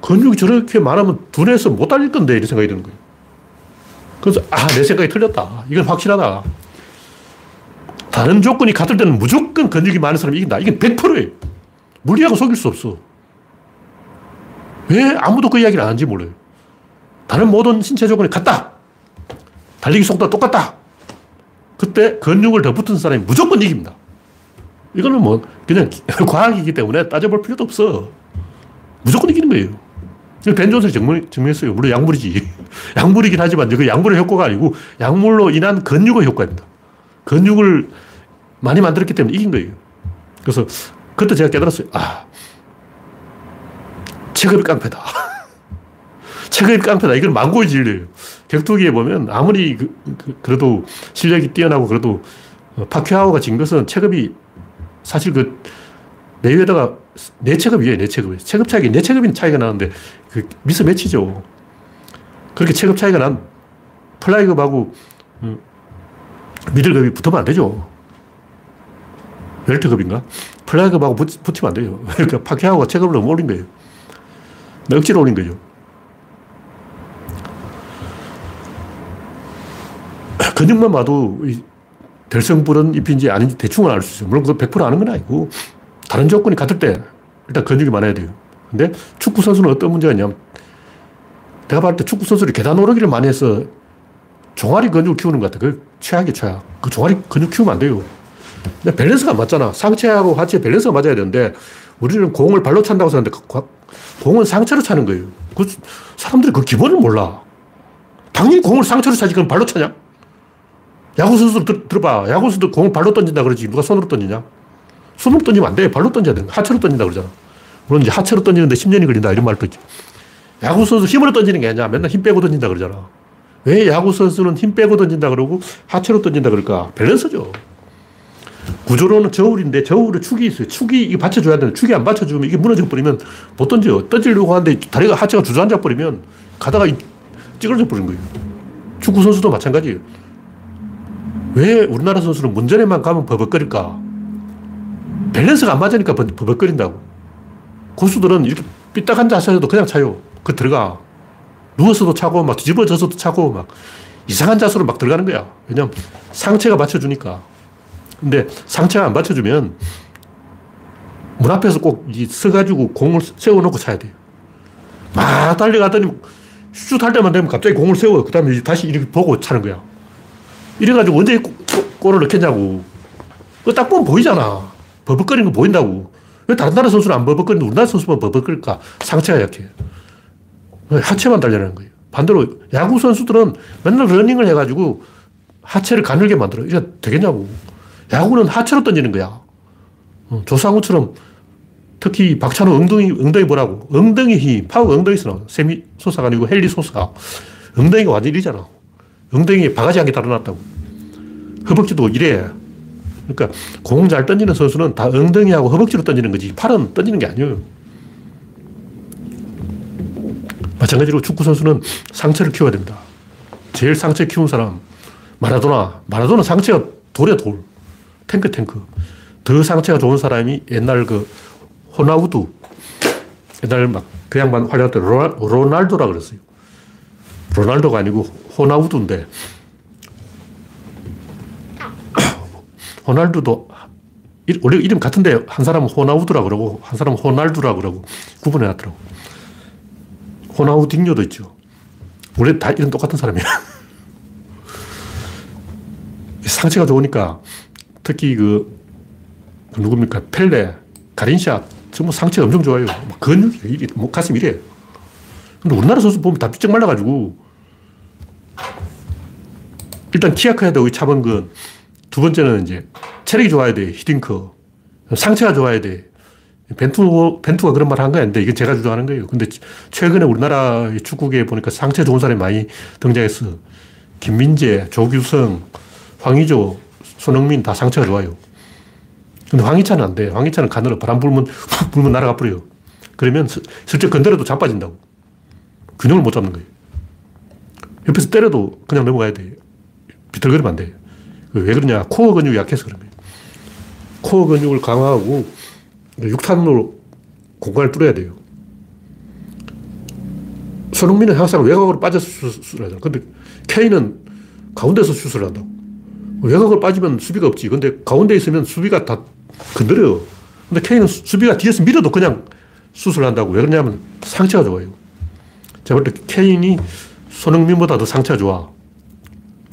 근육이 저렇게 많으면 둔해서 못 달릴 건데 이런 생각이 드는 거예요. 그래서 아, 내 생각이 틀렸다. 이건 확실하다. 다른 조건이 같을 때는 무조건 근육이 많은 사람이 이긴다. 이게 100%예요. 물리하고 속일 수 없어. 왜 아무도 그 이야기를 안 하는지 몰라요. 다른 모든 신체 조건이 같다. 달리기 속도가 똑같다. 그때 근육을 더 붙은 사람이 무조건 이깁니다. 이거는 뭐 그냥 과학이기 때문에 따져볼 필요도 없어. 무조건 이기는 거예요. 벤 존슨이 증명, 증명했어요. 물론 약물이지. 약물이긴 하지만 그 약물의 효과가 아니고 약물로 인한 근육의 효과입니다. 근육을 많이 만들었기 때문에 이긴 거예요. 그래서 그때 제가 깨달았어요. 아, 체급이 깡패다. 체급이 깡패다. 이건 망고의 진리예요. 격투기에 보면 아무리 그, 그래도 실력이 뛰어나고 그래도 파퀴아오가 진 것은 체급이 사실 그 메이웨더가 네 체급이에요, 네 체급. 체급 차이가, 네 체급인 차이가 나는데 그 미스 매치죠. 그렇게 체급 차이가 난 플라이급하고 음, 미들급이 붙으면 안 되죠. 웰터급인가? 플라이급하고 붙, 붙으면 안 돼요. 그러니까 파퀴아오가 체급을 너무 올린 거예요. 억지로 올린 거죠. 근육만 봐도 결성불은 입힌지 아닌지 대충은 알 수 있어요. 물론 그100% 아는 건 아니고 다른 조건이 같을 때 일단 근육이 많아야 돼요. 근데 축구 선수는 어떤 문제가 있냐면 내가 봤을 때 축구 선수들이 계단 오르기를 많이 해서 종아리 근육을 키우는 것 같아. 그 최악이 최악. 그 종아리 근육 키우면 안 돼요. 근데 밸런스가 안 맞잖아. 상체하고 하체 밸런스가 맞아야 되는데 우리는 공을 발로 찬다고 생각하는데 공은 상체로 차는 거예요. 그 사람들이 그 기본을 몰라. 당연히 공을 상체로 차지 그럼 발로 차냐? 야구 선수 들, 들어봐. 야구 선수들 공을 발로 던진다 그러지. 누가 손으로 던지냐? 손으로 던지면 안 돼. 발로 던져야 돼. 하체로 던진다 그러잖아. 물론 이제 하체로 던지는데 10년이 걸린다. 이런 말도 있지. 야구 선수 힘으로 던지는 게 아니야. 맨날 힘 빼고 던진다 그러잖아. 왜 야구 선수는 힘 빼고 던진다 그러고 하체로 던진다 그럴까? 밸런스죠. 구조로는 저울인데 저울에 축이 있어요. 축이 이게 받쳐줘야 되는데 축이 안 받쳐주면 이게 무너져 버리면 못 던져. 던지려고 하는데 다리가 하체가 주저앉아 버리면 가다가 찌그러져 버린 거예요. 축구 선수도 마찬가지예요. 왜 우리나라 선수는 문전에만 가면 버벅거릴까? 밸런스가 안 맞으니까 버벅거린다고. 고수들은 이렇게 삐딱한 자세에도 그냥 차요. 그 들어가. 누워서도 차고, 막 뒤집어져서도 차고, 막 이상한 자세로 막 들어가는 거야. 왜냐면 상체가 받쳐주니까. 근데 상체가 안 받쳐주면 문 앞에서 꼭 서가지고 공을 세워놓고 차야 돼요. 막 달려가더니 슛할 때만 되면 갑자기 공을 세워. 그 다음에 다시 이렇게 보고 차는 거야. 이래가지고 언제 골을 넣겠냐고. 딱 보면 보이잖아. 버벅거리는 거 보인다고. 왜 다른 나라 선수는 안 버벅거리는데 우리나라 선수만 버벅거릴까? 상체가 약해. 하체만 단련한 거예요. 반대로 야구 선수들은 맨날 러닝을 해가지고 하체를 가늘게 만들어. 이게 되겠냐고. 야구는 하체로 던지는 거야. 어, 조상우처럼 특히 박찬호 엉덩이, 엉덩이 뭐라고? 엉덩이 힘, 파워 엉덩이에서 나와. 새미 소사가 아니고 헨리 소사. 엉덩이가 완전 이잖아 엉덩이에 바가지 한 개 달아놨다고. 허벅지도 이래. 그러니까 공 잘 던지는 선수는 다 엉덩이하고 허벅지로 던지는 거지. 팔은 던지는 게 아니에요. 마찬가지로 축구 선수는 상체를 키워야 됩니다. 제일 상체 키운 사람, 마라도나. 마라도나 상체가 돌이야, 돌. 탱크, 탱크. 더 상체가 좋은 사람이 옛날 그 호나우두. 옛날 막 그 양반 활약할 때 로날 도라 그랬어요. 로날도가 아니고 호나우두인데 호날두도 원래 이름 같은데 한 사람은 호나우두라 그러고 한 사람은 호날두라 그러고 구분해 놨더라고. 호나우딩요도 있죠. 원래 다 이름 똑같은 사람이야. 상체가 좋으니까 특히 그, 그 누굽니까 펠레, 가린샤 전부 상체가 엄청 좋아요. 이래, 목 가슴 이래. 근데 우리나라 선수 보면 다 삐쩍 말라가지고 일단 키가 커야 되고 차범근 두 번째는 이제 체력이 좋아야 돼. 히딩크. 상체가 좋아야 돼. 벤투, 벤투가 그런 말 한 거였는데 이게 제가 주장하는 거예요. 근데 최근에 우리나라 축구계에 보니까 상체 좋은 사람이 많이 등장했어. 김민재, 조규성, 황의조, 손흥민 다 상체가 좋아요. 근데 황희찬은 안 돼. 황희찬은 가늘어. 바람 불면, 훅 불면 날아가 버려요. 그러면 슬쩍 건드려도 자빠진다고. 균형을 못 잡는 거예요. 옆에서 때려도 그냥 넘어가야 돼. 비틀거리면 안 돼. 왜 그러냐. 코어 근육이 약해서 그런 거예요. 코어 근육을 강화하고 육탄으로 공간을 뚫어야 돼요. 손흥민은 항상 외곽으로 빠져서 슛을 하잖아. 근데 케인은 가운데서 슛을 한다고. 외곽으로 빠지면 수비가 없지. 근데 가운데 있으면 수비가 다 건드려요. 근데 케인은 수비가 뒤에서 밀어도 그냥 슛을 한다고. 왜 그러냐면 상체가 좋아요. 제가 볼 때 케인이 손흥민보다 더 상체가 좋아.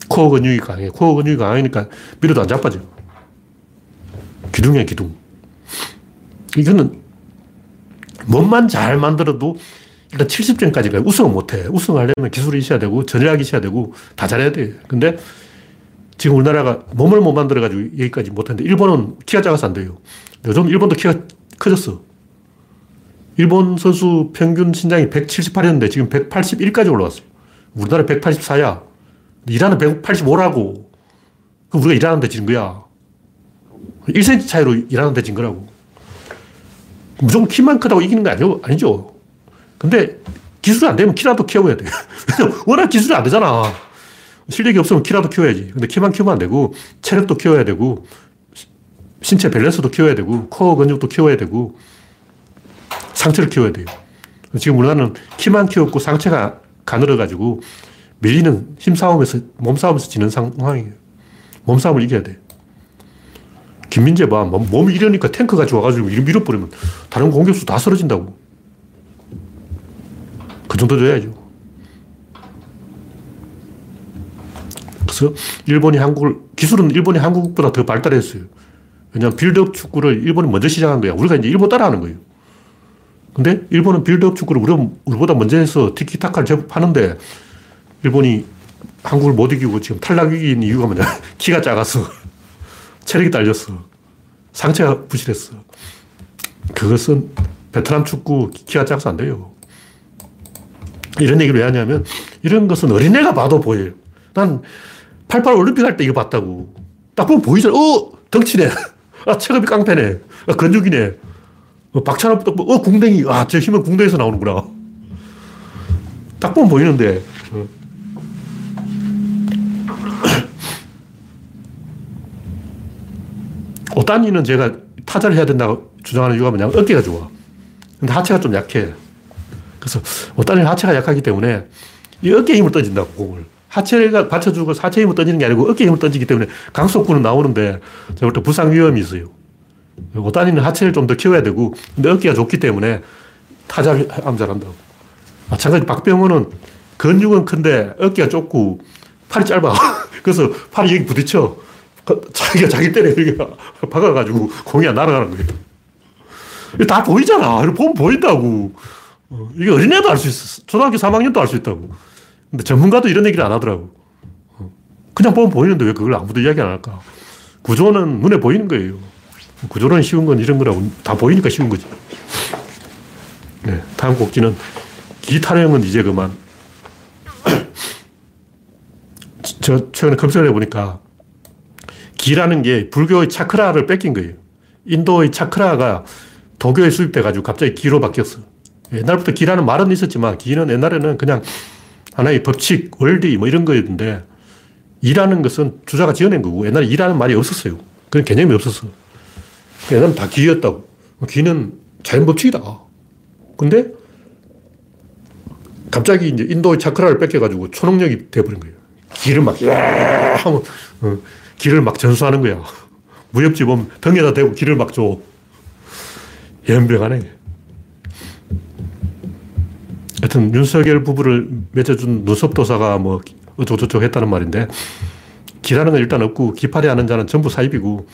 코어 근육이 강해. 코어 근육이 강하니까 밀어도 안 자빠져. 기둥이야, 기둥. 이거는 몸만 잘 만들어도 일단 70점까지 가요. 우승은 못 해. 우승하려면 기술이 있어야 되고, 전략이 있어야 되고, 다 잘해야 돼. 근데 지금 우리나라가 몸을 못 만들어가지고 여기까지 못하는데, 일본은 키가 작아서 안 돼요. 요즘 일본도 키가 커졌어. 일본 선수 평균 신장이 178이었는데 지금 181까지 올라왔어요. 우리나라 184야. 이란은 185라고. 그럼 우리가 일하는데 지는 거야. 1cm 차이로 일하는데 진 거라고. 무조건 키만 크다고 이기는 거? 아니죠. 근데 기술이 안 되면 키라도 키워야 돼. 워낙 기술이 안 되잖아. 실력이 없으면 키라도 키워야지. 근데 키만 키우면 안 되고, 체력도 키워야 되고, 신체 밸런스도 키워야 되고, 코어 근육도 키워야 되고, 상체를 키워야 돼요. 지금 우리나라는 키만 키웠고 상체가 가늘어가지고 밀리는 힘싸움에서, 몸싸움에서 지는 상황이에요. 몸싸움을 이겨야 돼. 김민재 봐. 몸 이 이러니까 탱크가 좋아가지고 밀어버리면 다른 공격수 다 쓰러진다고. 그 정도 줘야죠. 그래서 일본이 한국을, 기술은 일본이 한국보다 더 발달했어요. 왜냐하면 빌드업 축구를 일본이 먼저 시작한 거야. 우리가 이제 일본 따라하는 거예요. 근데 일본은 빌드업 축구를 우리, 보다 먼저 해서 티키타카를 제법 하는데 일본이 한국을 못 이기고 지금 탈락 위기인 이유가 뭐냐. 키가 작아서 체력이 딸렸어. 상체가 부실했어. 그것은 베트남 축구 키가 작아서 안 돼요. 이런 얘기를 왜 하냐면 이런 것은 어린애가 봐도 보여요. 난 88 올림픽 할 때 이거 봤다고. 딱 보면 보이잖아. 어! 덩치네. 아, 체급이 깡패네. 아, 근육이네. 어, 박찬호 딱 어, 궁뎅이. 아, 저 힘은 궁뎅이에서 나오는구나. 딱 보면 보이는데. 어. 오따니는 제가 타자를 해야 된다고 주장하는 이유가 뭐냐면 어깨가 좋아. 근데 하체가 좀 약해. 그래서 오따니는 하체가 약하기 때문에 이 어깨 힘을 던진다고, 공을. 하체가 받쳐주고 하체 힘을 던지는 게 아니고 어깨 힘을 던지기 때문에 강속구는 나오는데 제가 볼때 부상 위험이 있어요. 오따니는 하체를 좀 더 키워야 되고 근데 어깨가 좋기 때문에 타자를 하면 잘한다고. 마찬가지 박병호는 근육은 큰데 어깨가 좁고 팔이 짧아. 그래서 팔이 여기 부딪혀. 그 자기가 자기 때려 여기 박아가지고 공이 안 날아가는 거예요. 다 보이잖아. 보면 보인다고. 어, 이게 어린애도 알 수 있어. 초등학교 3학년도 알 수 있다고. 근데 전문가도 이런 얘기를 안 하더라고. 어, 그냥 보면 보이는데 왜 그걸 아무도 이야기 안 할까? 구조는 눈에 보이는 거예요. 구조는 쉬운 건 이런 거라고. 다 보이니까 쉬운 거지. 네, 다음 곡지는 기타령은 이제 그만. 저 최근에 검색을 해보니까 기라는 게 불교의 차크라를 뺏긴 거예요. 인도의 차크라가 도교에 수입돼가지고 갑자기 기로 바뀌었어. 옛날부터 기라는 말은 있었지만 기는 옛날에는 그냥 하나의 법칙, 원리 뭐 이런 거였는데 이라는 것은 주자가 지어낸 거고 옛날에 이라는 말이 없었어요. 그런 개념이 없었어. 옛날엔 다 기였다고. 기는 자연 법칙이다. 근데 갑자기 이제 인도의 차크라를 뺏겨가지고 초능력이 돼버린 거예요. 기를 막, 야! 하면, 어, 기를 막 전수하는 거야. 무협지 보면 등에다 대고 기를 막 줘. 연병하네. 하여튼 윤석열 부부를 맺어준 누섭도사가 뭐 어쩌고저쩌고 했다는 말인데 기라는 건 일단 없고 기파리 하는 자는 전부 사입이고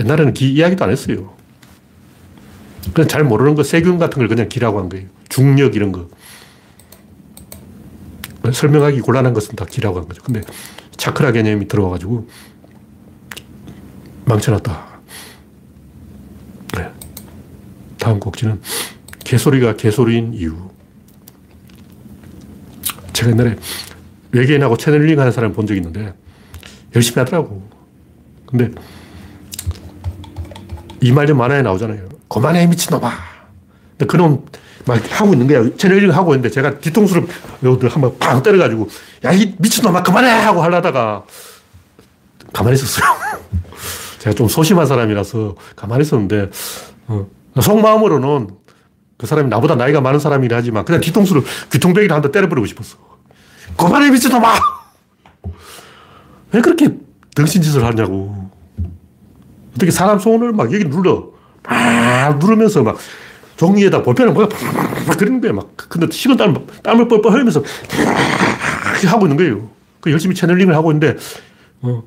옛날에는 기 이야기도 안 했어요. 그냥 잘 모르는 거 세균 같은 걸 그냥 기라고 한 거예요. 중력 이런 거. 설명하기 곤란한 것은 다 기라고 한 거죠. 근데 차크라 개념이 들어와가지고 망쳐놨다. 네. 다음 곡지는 개소리가 개소리인 이유. 제가 옛날에 외계인하고 채널링 하는 사람 본 적이 있는데 열심히 하더라고. 근데 이 말 좀 만화에 나오잖아요. 그만해, 미친놈아. 근데 그놈 막 하고 있는 거야. 채널링 하고 있는데 제가 뒤통수를 한번 팡 때려가지고 야, 이 미친놈아, 그만해! 하고 하려다가 가만히 있었어요. 제가 좀 소심한 사람이라서 가만히 있었는데, 어, 속마음으로는 그 사람이 나보다 나이가 많은 사람이라 하지만 그냥 뒤통수를 귀통배기를 한 대 때려버리고 싶었어. 그만해, 미친놈아! 왜 그렇게 덩신짓을 하냐고. 어떻게 사람 손을 막 여기 눌러. 막 누르면서 막 종이에다 볼펜을 막 그리는 거야. 막. 근데 식은 땀, 땀을 뻘뻘 흘리면서 하고 있는 거예요. 그 열심히 채널링을 하고 있는데, 어.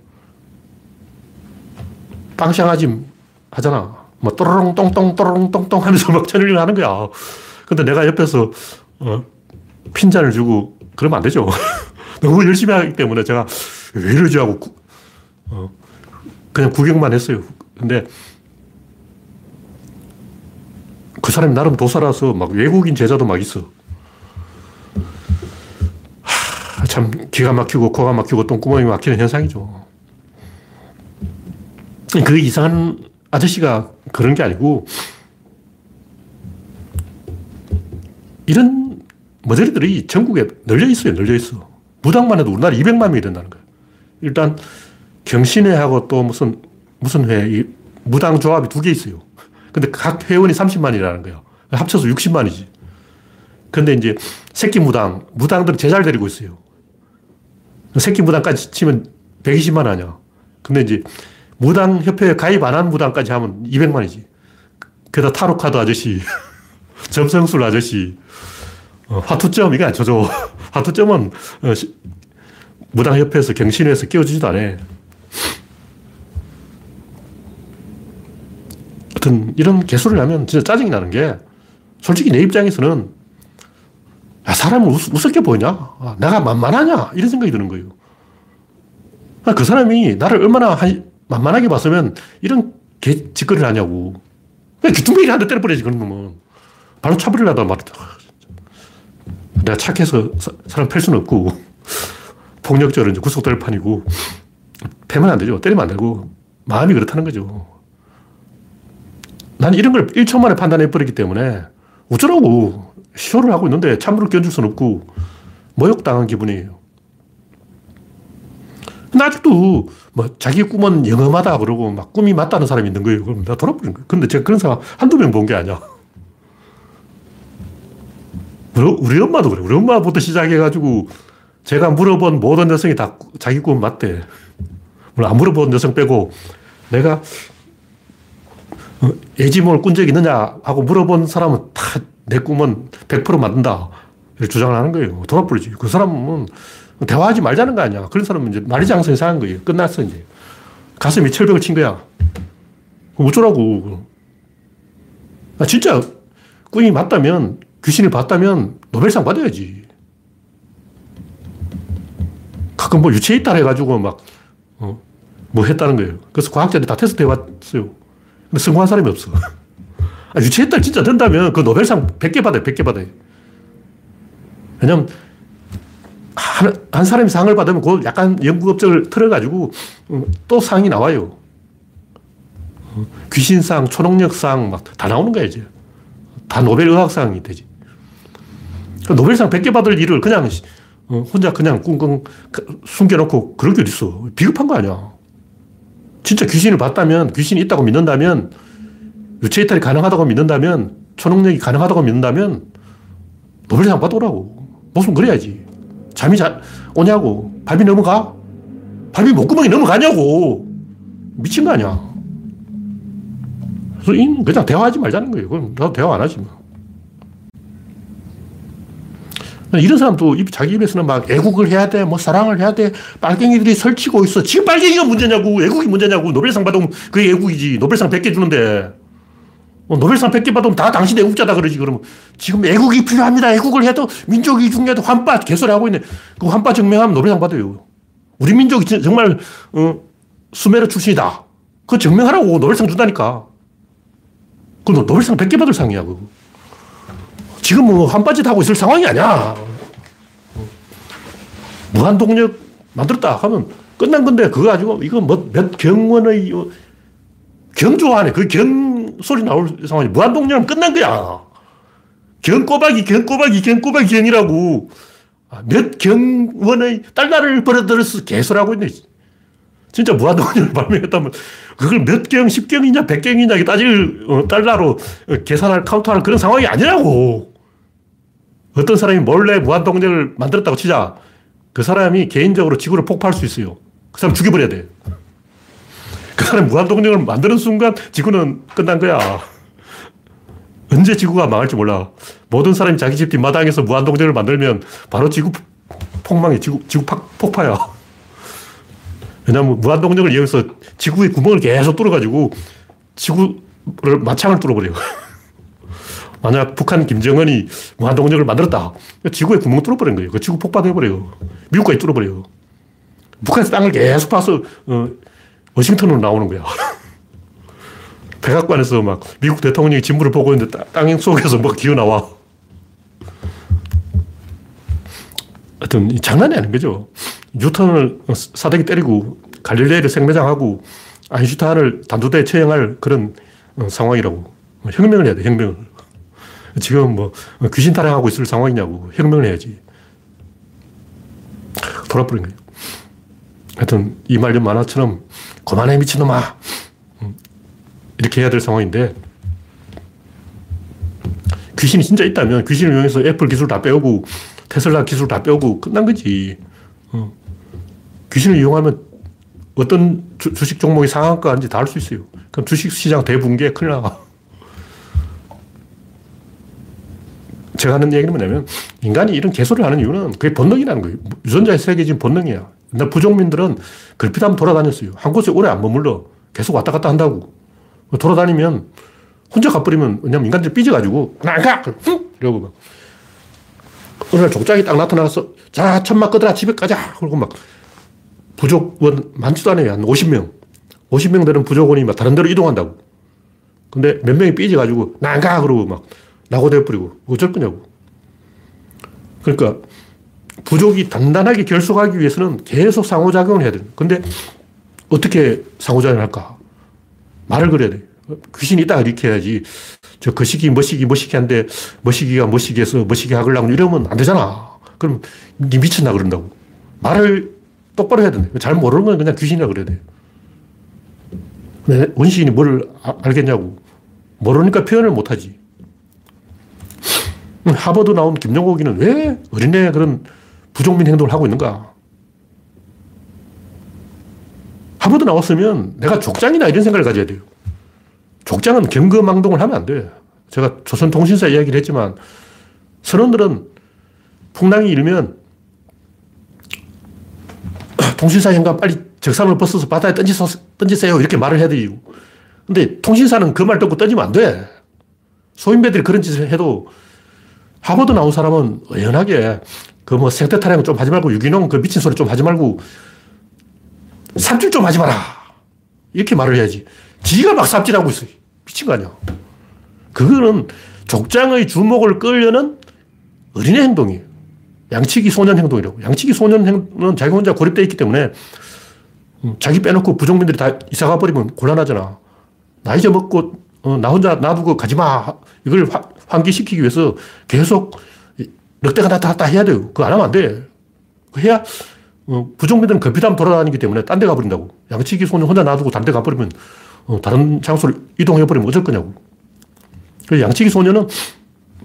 빵샹하지 하잖아. 뭐, 또롱, 똥똥, 또롱, 똥똥 하면서 막 채널링을 하는 거야. 근데 내가 옆에서, 어, 핀잔을 주고 그러면 안 되죠. 너무 열심히 하기 때문에 제가 왜 이러지 하고, 어, 그냥 구경만 했어요. 근데 그 사람이 나름 도사라서 막 외국인 제자도 막 있어. 하, 참 기가 막히고 코가 막히고 똥구멍이 막히는 현상이죠. 그 이상한 아저씨가 그런 게 아니고 이런 모델들이 전국에 널려 있어요. 널려 있어. 무당만 해도 우리나라 200만 명이 된다는 거예요. 일단 경신회하고 또 무슨 무슨 회, 이 무당 조합이 두 개 있어요. 근데 각 회원이 30만이라는 거예요. 합쳐서 60만이지. 근데 이제 새끼 무당, 무당들은 제자를 데리고 있어요. 새끼 무당까지 치면 120만 아니야. 근데 이제 무당협회에 가입 안 한 무당까지 하면 200만이지. 게다가 타로카드 아저씨, 점성술 아저씨, 어, 화투점, 이게 안 쳐줘. 화투점은 어, 무당협회에서 경신회에서 끼워주지도 않아. 하여튼 이런 개소리를 하면 진짜 짜증이 나는 게 솔직히 내 입장에서는 야, 사람을 우습, 우습게 보이냐? 아, 내가 만만하냐? 이런 생각이 드는 거예요. 아, 그 사람이 나를 얼마나 한, 만만하게 봤으면 이런 개 짓거리를 하냐고. 그냥 귀퉁이를 한대 때려버려야지, 그런 놈은. 바로 차버리려다 말이다. 내가 착해서 사, 사람 팰 수는 없고, 폭력적으로 이제 구속될 판이고, 패면 안 되죠. 때리면 안 되고, 마음이 그렇다는 거죠. 난 이런 걸 1초 만에 판단해버리기 때문에, 어쩌라고. 쇼를 하고 있는데 찬물을 끼얹을 수는 없고, 모욕당한 기분이에요. 근데 아직도 뭐 자기 꿈은 영험하다 그러고 막 꿈이 맞다는 사람이 있는 거예요. 그럼 나 돌아버린 거예요. 근데 제가 그런 사람 한두 명 본 게 아니야. 우리 엄마도 그래. 우리 엄마부터 시작해가지고 제가 물어본 모든 여성이 다 자기 꿈 맞대. 물론 안 물어본 여성 빼고 내가 어, 애지몽을 꾼 적이 있느냐 하고 물어본 사람은 다 내 꿈은 100% 맞는다. 이렇게 주장을 하는 거예요. 돌아버리지. 그 사람은 대화하지 말자는 거 아니야. 그런 사람은 이제 말이 장성이 상한 거예요. 끝났어, 이제. 가슴에 철벽을 친 거야. 어쩌라고. 아, 진짜 꿈이 맞다면, 귀신을 봤다면 노벨상 받아야지. 가끔 뭐 유체 이탈 해가지고 막, 어, 뭐 했다는 거예요. 그래서 과학자들이 다 테스트 해봤어요. 근데 성공한 사람이 없어. 아, 유체 이탈 진짜 된다면 그 노벨상 100개 받아요, 100개 받아요. 왜냐면 한, 한 사람이 상을 받으면 그 약간 연구 업적을 틀어가지고 어, 또 상이 나와요. 어, 귀신상, 초능력상 막 다 나오는 거야, 이제. 다 노벨 의학상이 되지. 그 노벨상 100개 받을 일을 그냥 어, 혼자 그냥 꿍꿍 숨겨놓고 그럴 게 어딨어. 비겁한 거 아니야. 진짜 귀신을 봤다면, 귀신이 있다고 믿는다면, 유체이탈이 가능하다고 믿는다면, 초능력이 가능하다고 믿는다면, 노벨상 받아오라고. 무슨 그래야지. 잠이 자, 오냐고. 밤이 넘어가? 밤이 목구멍이 넘어가냐고. 미친 거 아니야. 그래서 그냥 대화하지 말자는 거예요. 그럼 나도 대화 안 하지 뭐. 이런 사람도 자기 입에서는 막 애국을 해야 돼, 뭐 사랑을 해야 돼, 빨갱이들이 설치고 있어. 지금 빨갱이가 문제냐고, 애국이 문제냐고. 노벨상 받으면 그게 애국이지. 노벨상 100개 주는데. 어, 노벨상 100개 받으면 다 당신 애국자다 그러지. 그러면 지금 애국이 필요합니다. 애국을 해도 민족이 중요해도 환빠 개소리 하고 있네. 그 환빠 증명하면 노벨상 받아요. 우리 민족이 정말 어, 수메르 출신이다. 그 증명하라고 노벨상 준다니까. 그 노벨상 100개 받을 상이야. 그 지금 뭐 환빠짓 하고 있을 상황이 아니야. 무한동력 만들었다 하면 끝난 건데 그거 가지고 이거 뭐 몇 경원의 경조 안에 그 경 소리 나올 상황이 무한동력은 끝난 거야. 경꼬박이, 경꼬박이, 경꼬박이 경이라고. 아, 몇 경원의 달러를 벌어들여서 개소리하고 있네. 진짜 무한동력을 발명했다면 그걸 몇 경, 십 경이냐, 백 경이냐 따질 어, 달러로 계산할, 카운트할 그런 상황이 아니라고. 어떤 사람이 몰래 무한동력을 만들었다고 치자. 그 사람이 개인적으로 지구를 폭파할 수 있어요. 그 사람 죽여버려야 돼. 그 사람이 무한동력을 만드는 순간 지구는 끝난 거야. 언제 지구가 망할지 몰라. 모든 사람이 자기 집 뒷마당에서 무한동력을 만들면 바로 지구 폭망이 지구, 지구 폭파야. 왜냐면 무한동력을 이용해서 지구의 구멍을 계속 뚫어가지고 지구를 마창을 뚫어버려요. 만약 북한 김정은이 무한동력을 만들었다. 지구에 구멍 뚫어버린 거예요. 그 지구 폭파돼버려요. 미국까지 뚫어버려요. 북한에서 땅을 계속 파서 어, 워싱턴으로 나오는 거야. 백악관에서 막 미국 대통령이 진물을 보고 있는데 땅 속에서 뭐가 기어 나와. 하여튼 장난이 아닌 거죠. 뉴턴을 사대기 때리고 갈릴레이를 생매장하고 아인슈타인을 단두대에 처형할 그런 어, 상황이라고. 혁명을 해야 돼, 혁명을. 지금 뭐 귀신 타령하고 있을 상황이냐고. 혁명을 해야지. 돌아버린 거예요. 하여튼 이말년 만화처럼 그만해 미친놈아. 음, 이렇게 해야 될 상황인데 귀신이 진짜 있다면 귀신을 이용해서 애플 기술 다 빼오고 테슬라 기술 다 빼오고 끝난 거지. 어. 귀신을 이용하면 어떤 주, 식 종목이 상한가인지 다 알 수 있어요. 그럼 주식 시장 대붕괴 큰일 나. 제가 하는 얘기는 뭐냐면 인간이 이런 개소리를 하는 이유는 그게 본능이라는 거예요. 유전자에 새겨진 본능이야. 옛날 부족민들은 글피담 돌아다녔어요. 한 곳에 오래 안 머물러. 계속 왔다 갔다 한다고. 돌아다니면 혼자 가버리면, 왜냐면 인간들이 삐져가지고, 나 안 가! 이러고 막. 어느 날 족장이 딱 나타나서, 자, 천막 끄더라, 집에 가자! 그러고 막, 부족원 많지도 않아요. 한 50명. 50명 되는 부족원이 막 다른 데로 이동한다고. 근데 몇 명이 삐져가지고, 나 안 가! 그러고 막, 나고대버리고, 어쩔 거냐고. 그러니까, 부족이 단단하게 결속하기 위해서는 계속 상호작용을 해야 돼요. 근데 어떻게 상호작용을 할까? 말을 그려야 돼. 귀신이 있다 이렇게 해야지. 저 거시기, 머시기, 머시기 한데 머시기가 머시기에서 머시기 하려고 이러면 안 되잖아. 그럼 니 미쳤나 그런다고. 말을 똑바로 해야 된다. 잘 모르는 건 그냥 귀신이라 그래야 돼. 왜 원시인이 뭘 아, 알겠냐고. 모르니까 표현을 못 하지. 하버드 나온 김용옥이는 왜 어린애 그런 부족민 행동을 하고 있는가? 하버드 나왔으면 내가 족장이다 이런 생각을 가져야 돼요. 족장은 경거망동을 하면 안 돼. 제가 조선통신사 이야기를 했지만 선원들은 풍랑이 일면 통신사 현관 빨리 적산을 벗어서 바다에 던지서, 던지세요. 이렇게 말을 해야 되고. 근데 통신사는 그 말 듣고 던지면 안 돼. 소인배들이 그런 짓을 해도 하버드 나온 사람은 연하게 그 뭐 생태 탈영 좀 하지 말고 유기농 그 미친 소리 좀 하지 말고 삽질 좀 하지 마라. 이렇게 말을 해야지. 지가 막 삽질하고 있어. 미친 거 아니야. 그거는 족장의 주목을 끌려는 어린애 행동이에요. 양치기 소년 행동이라고. 양치기 소년 행동은 자기 혼자 고립되어 있기 때문에 음, 자기 빼놓고 부족민들이 다 이사가 버리면 곤란하잖아. 나 이제 먹고 어, 나 혼자 놔두고 가지 마. 이걸 환기시키기 위해서 계속 늑대가 나타났다 해야 돼요. 그거 안 하면 안 돼. 해야 어, 부족민들은 급히담 돌아다니기 때문에 딴 데 가버린다고. 양치기 소년 혼자 놔두고 다른 데 가버리면 어, 다른 장소를 이동해버리면 어쩔 거냐고. 그 양치기 소년은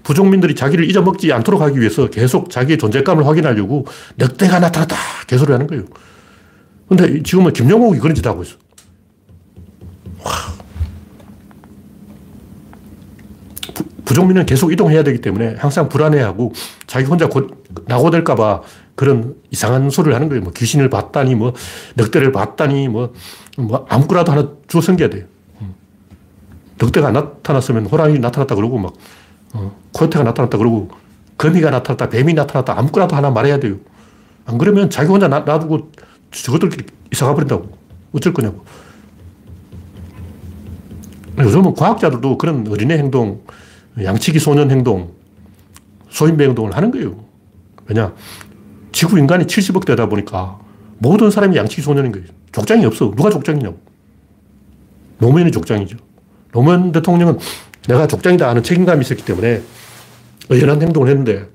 부족민들이 자기를 잊어먹지 않도록 하기 위해서 계속 자기의 존재감을 확인하려고 늑대가 나타났다. 개소리 하는 거예요. 근데 지금은 김영옥이 그런 짓 하고 있어. 부족민은 계속 이동해야 되기 때문에 항상 불안해하고 자기 혼자 곧 낙오될까봐 그런 이상한 소리를 하는 거예요. 뭐 귀신을 봤다니, 뭐 늑대를 봤다니, 뭐, 뭐 아무거나도 하나 주워 섬겨야 돼요. 음. 늑대가 나타났으면 호랑이 나타났다 그러고 막 어, 코요테가 나타났다 그러고 거미가 나타났다, 뱀이 나타났다 아무거나도 하나 말해야 돼요. 안 그러면 자기 혼자 놔, 놔두고 저것들끼리 이사가 버린다고. 어쩔 거냐고. 요즘은 과학자들도 그런 어린애 행동, 양치기 소년 행동, 소인배 행동을 하는 거예요. 왜냐? 지구 인간이 70억 되다 보니까 모든 사람이 양치기 소년인 거예요. 족장이 없어. 누가 족장이냐고. 노무현이 족장이죠. 노무현 대통령은 내가 족장이다 하는 책임감이 있었기 때문에 의연한 행동을 했는데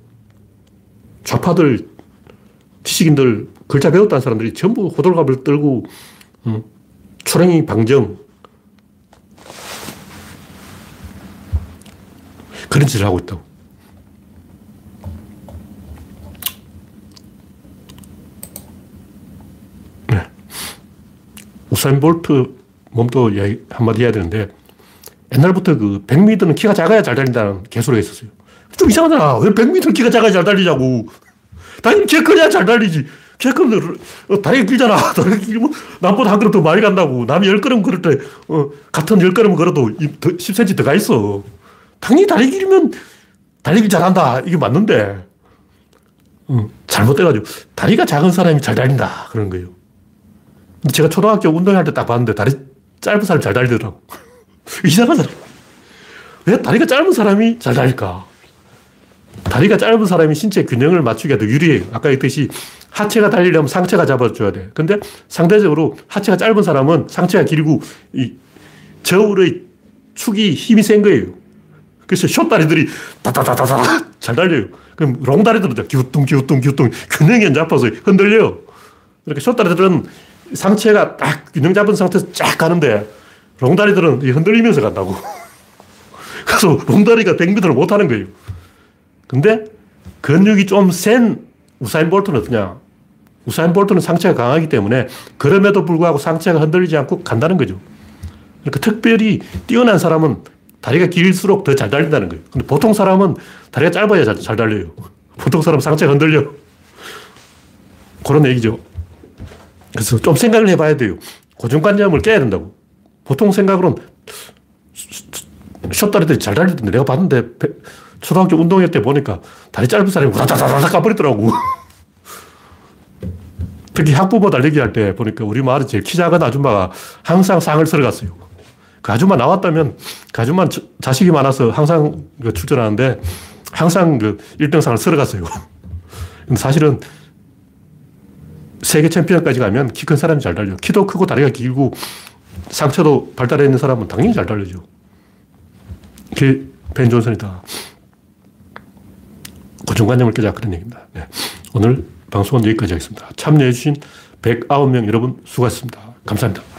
좌파들, 지식인들, 글자 배웠다는 사람들이 전부 호들갑을 떨고 음, 초랭이 방정 그런 짓을 하고 있다고. 네. 우사인 볼트 몸도 한마디 해야 되는데 옛날부터 그 100m는 키가 작아야 잘 달린다는 개소리가 있었어요. 좀 이상하잖아. 왜 100m는 키가 작아야 잘 달리냐고. 당연히 키 커야 잘 달리지. 키 크면 어, 다리가 길잖아. 다리가 길면 남보다 한 걸음 더 많이 간다고. 남이 10걸음 걸을 때 어, 같은 10걸음 걸어도 10cm 더 가 있어. 다리 길면 달리기 잘한다. 이게 맞는데, 음, 잘못돼가지고, 다리가 작은 사람이 잘 달린다. 그런 거예요. 제가 초등학교 운동할 때 딱 봤는데, 다리 짧은 사람이 잘 달리더라고. 이상한 사람. 왜 다리가 짧은 사람이 잘 달릴까? 다리가 짧은 사람이 신체 균형을 맞추기가 더 유리해요. 아까 했듯이 하체가 달리려면 상체가 잡아줘야 돼. 근데 상대적으로 하체가 짧은 사람은 상체가 길고 이 저울의 축이 힘이 센 거예요. 그래서 숏다리들이 다다다다다 잘 달려요. 그럼 롱다리들은 기우뚱, 기우뚱, 기우뚱 균형이 안 잡아서 흔들려요. 이렇게 숏다리들은 상체가 딱 균형 잡은 상태에서 쫙 가는데 롱다리들은 흔들리면서 간다고. 그래서 롱다리가 100m를 못 하는 거예요. 근데 근육이 좀 센 우사인 볼트는 어떠냐? 우사인 볼트는 상체가 강하기 때문에 그럼에도 불구하고 상체가 흔들리지 않고 간다는 거죠. 그러니까 특별히 뛰어난 사람은 다리가 길수록 더 잘 달린다는 거예요. 근데 보통 사람은 다리가 짧아야 잘, 잘 달려요. 보통 사람 상체가 흔들려. 그런 얘기죠. 그래서 좀 생각을 해봐야 돼요. 고정관념을 깨야 된다고. 보통 생각으로는 쇼다리들이 잘 달리던데 내가 봤는데 초등학교 운동회 때 보니까 다리 짧은 사람이 우다다다다 까버리더라고. 특히 학부모 달리기 할 때 보니까 우리 마을에 제일 키 작은 아줌마가 항상 상을 쓸어 갔어요. 그 아줌마 나왔다면 그 아줌마 자식이 많아서 항상 그 출전하는데 항상 그 1등상을 쓸어 갔어요. 근데 사실은 세계 챔피언까지 가면 키 큰 사람이 잘 달려. 키도 크고 다리가 길고 상처도 발달해 있는 사람은 당연히 잘 달려죠. 그게 벤 존슨이다. 고정관념을 깨자 그런 얘기입니다. 네. 오늘 방송은 여기까지 하겠습니다. 참여해주신 109명 여러분 수고하셨습니다. 감사합니다.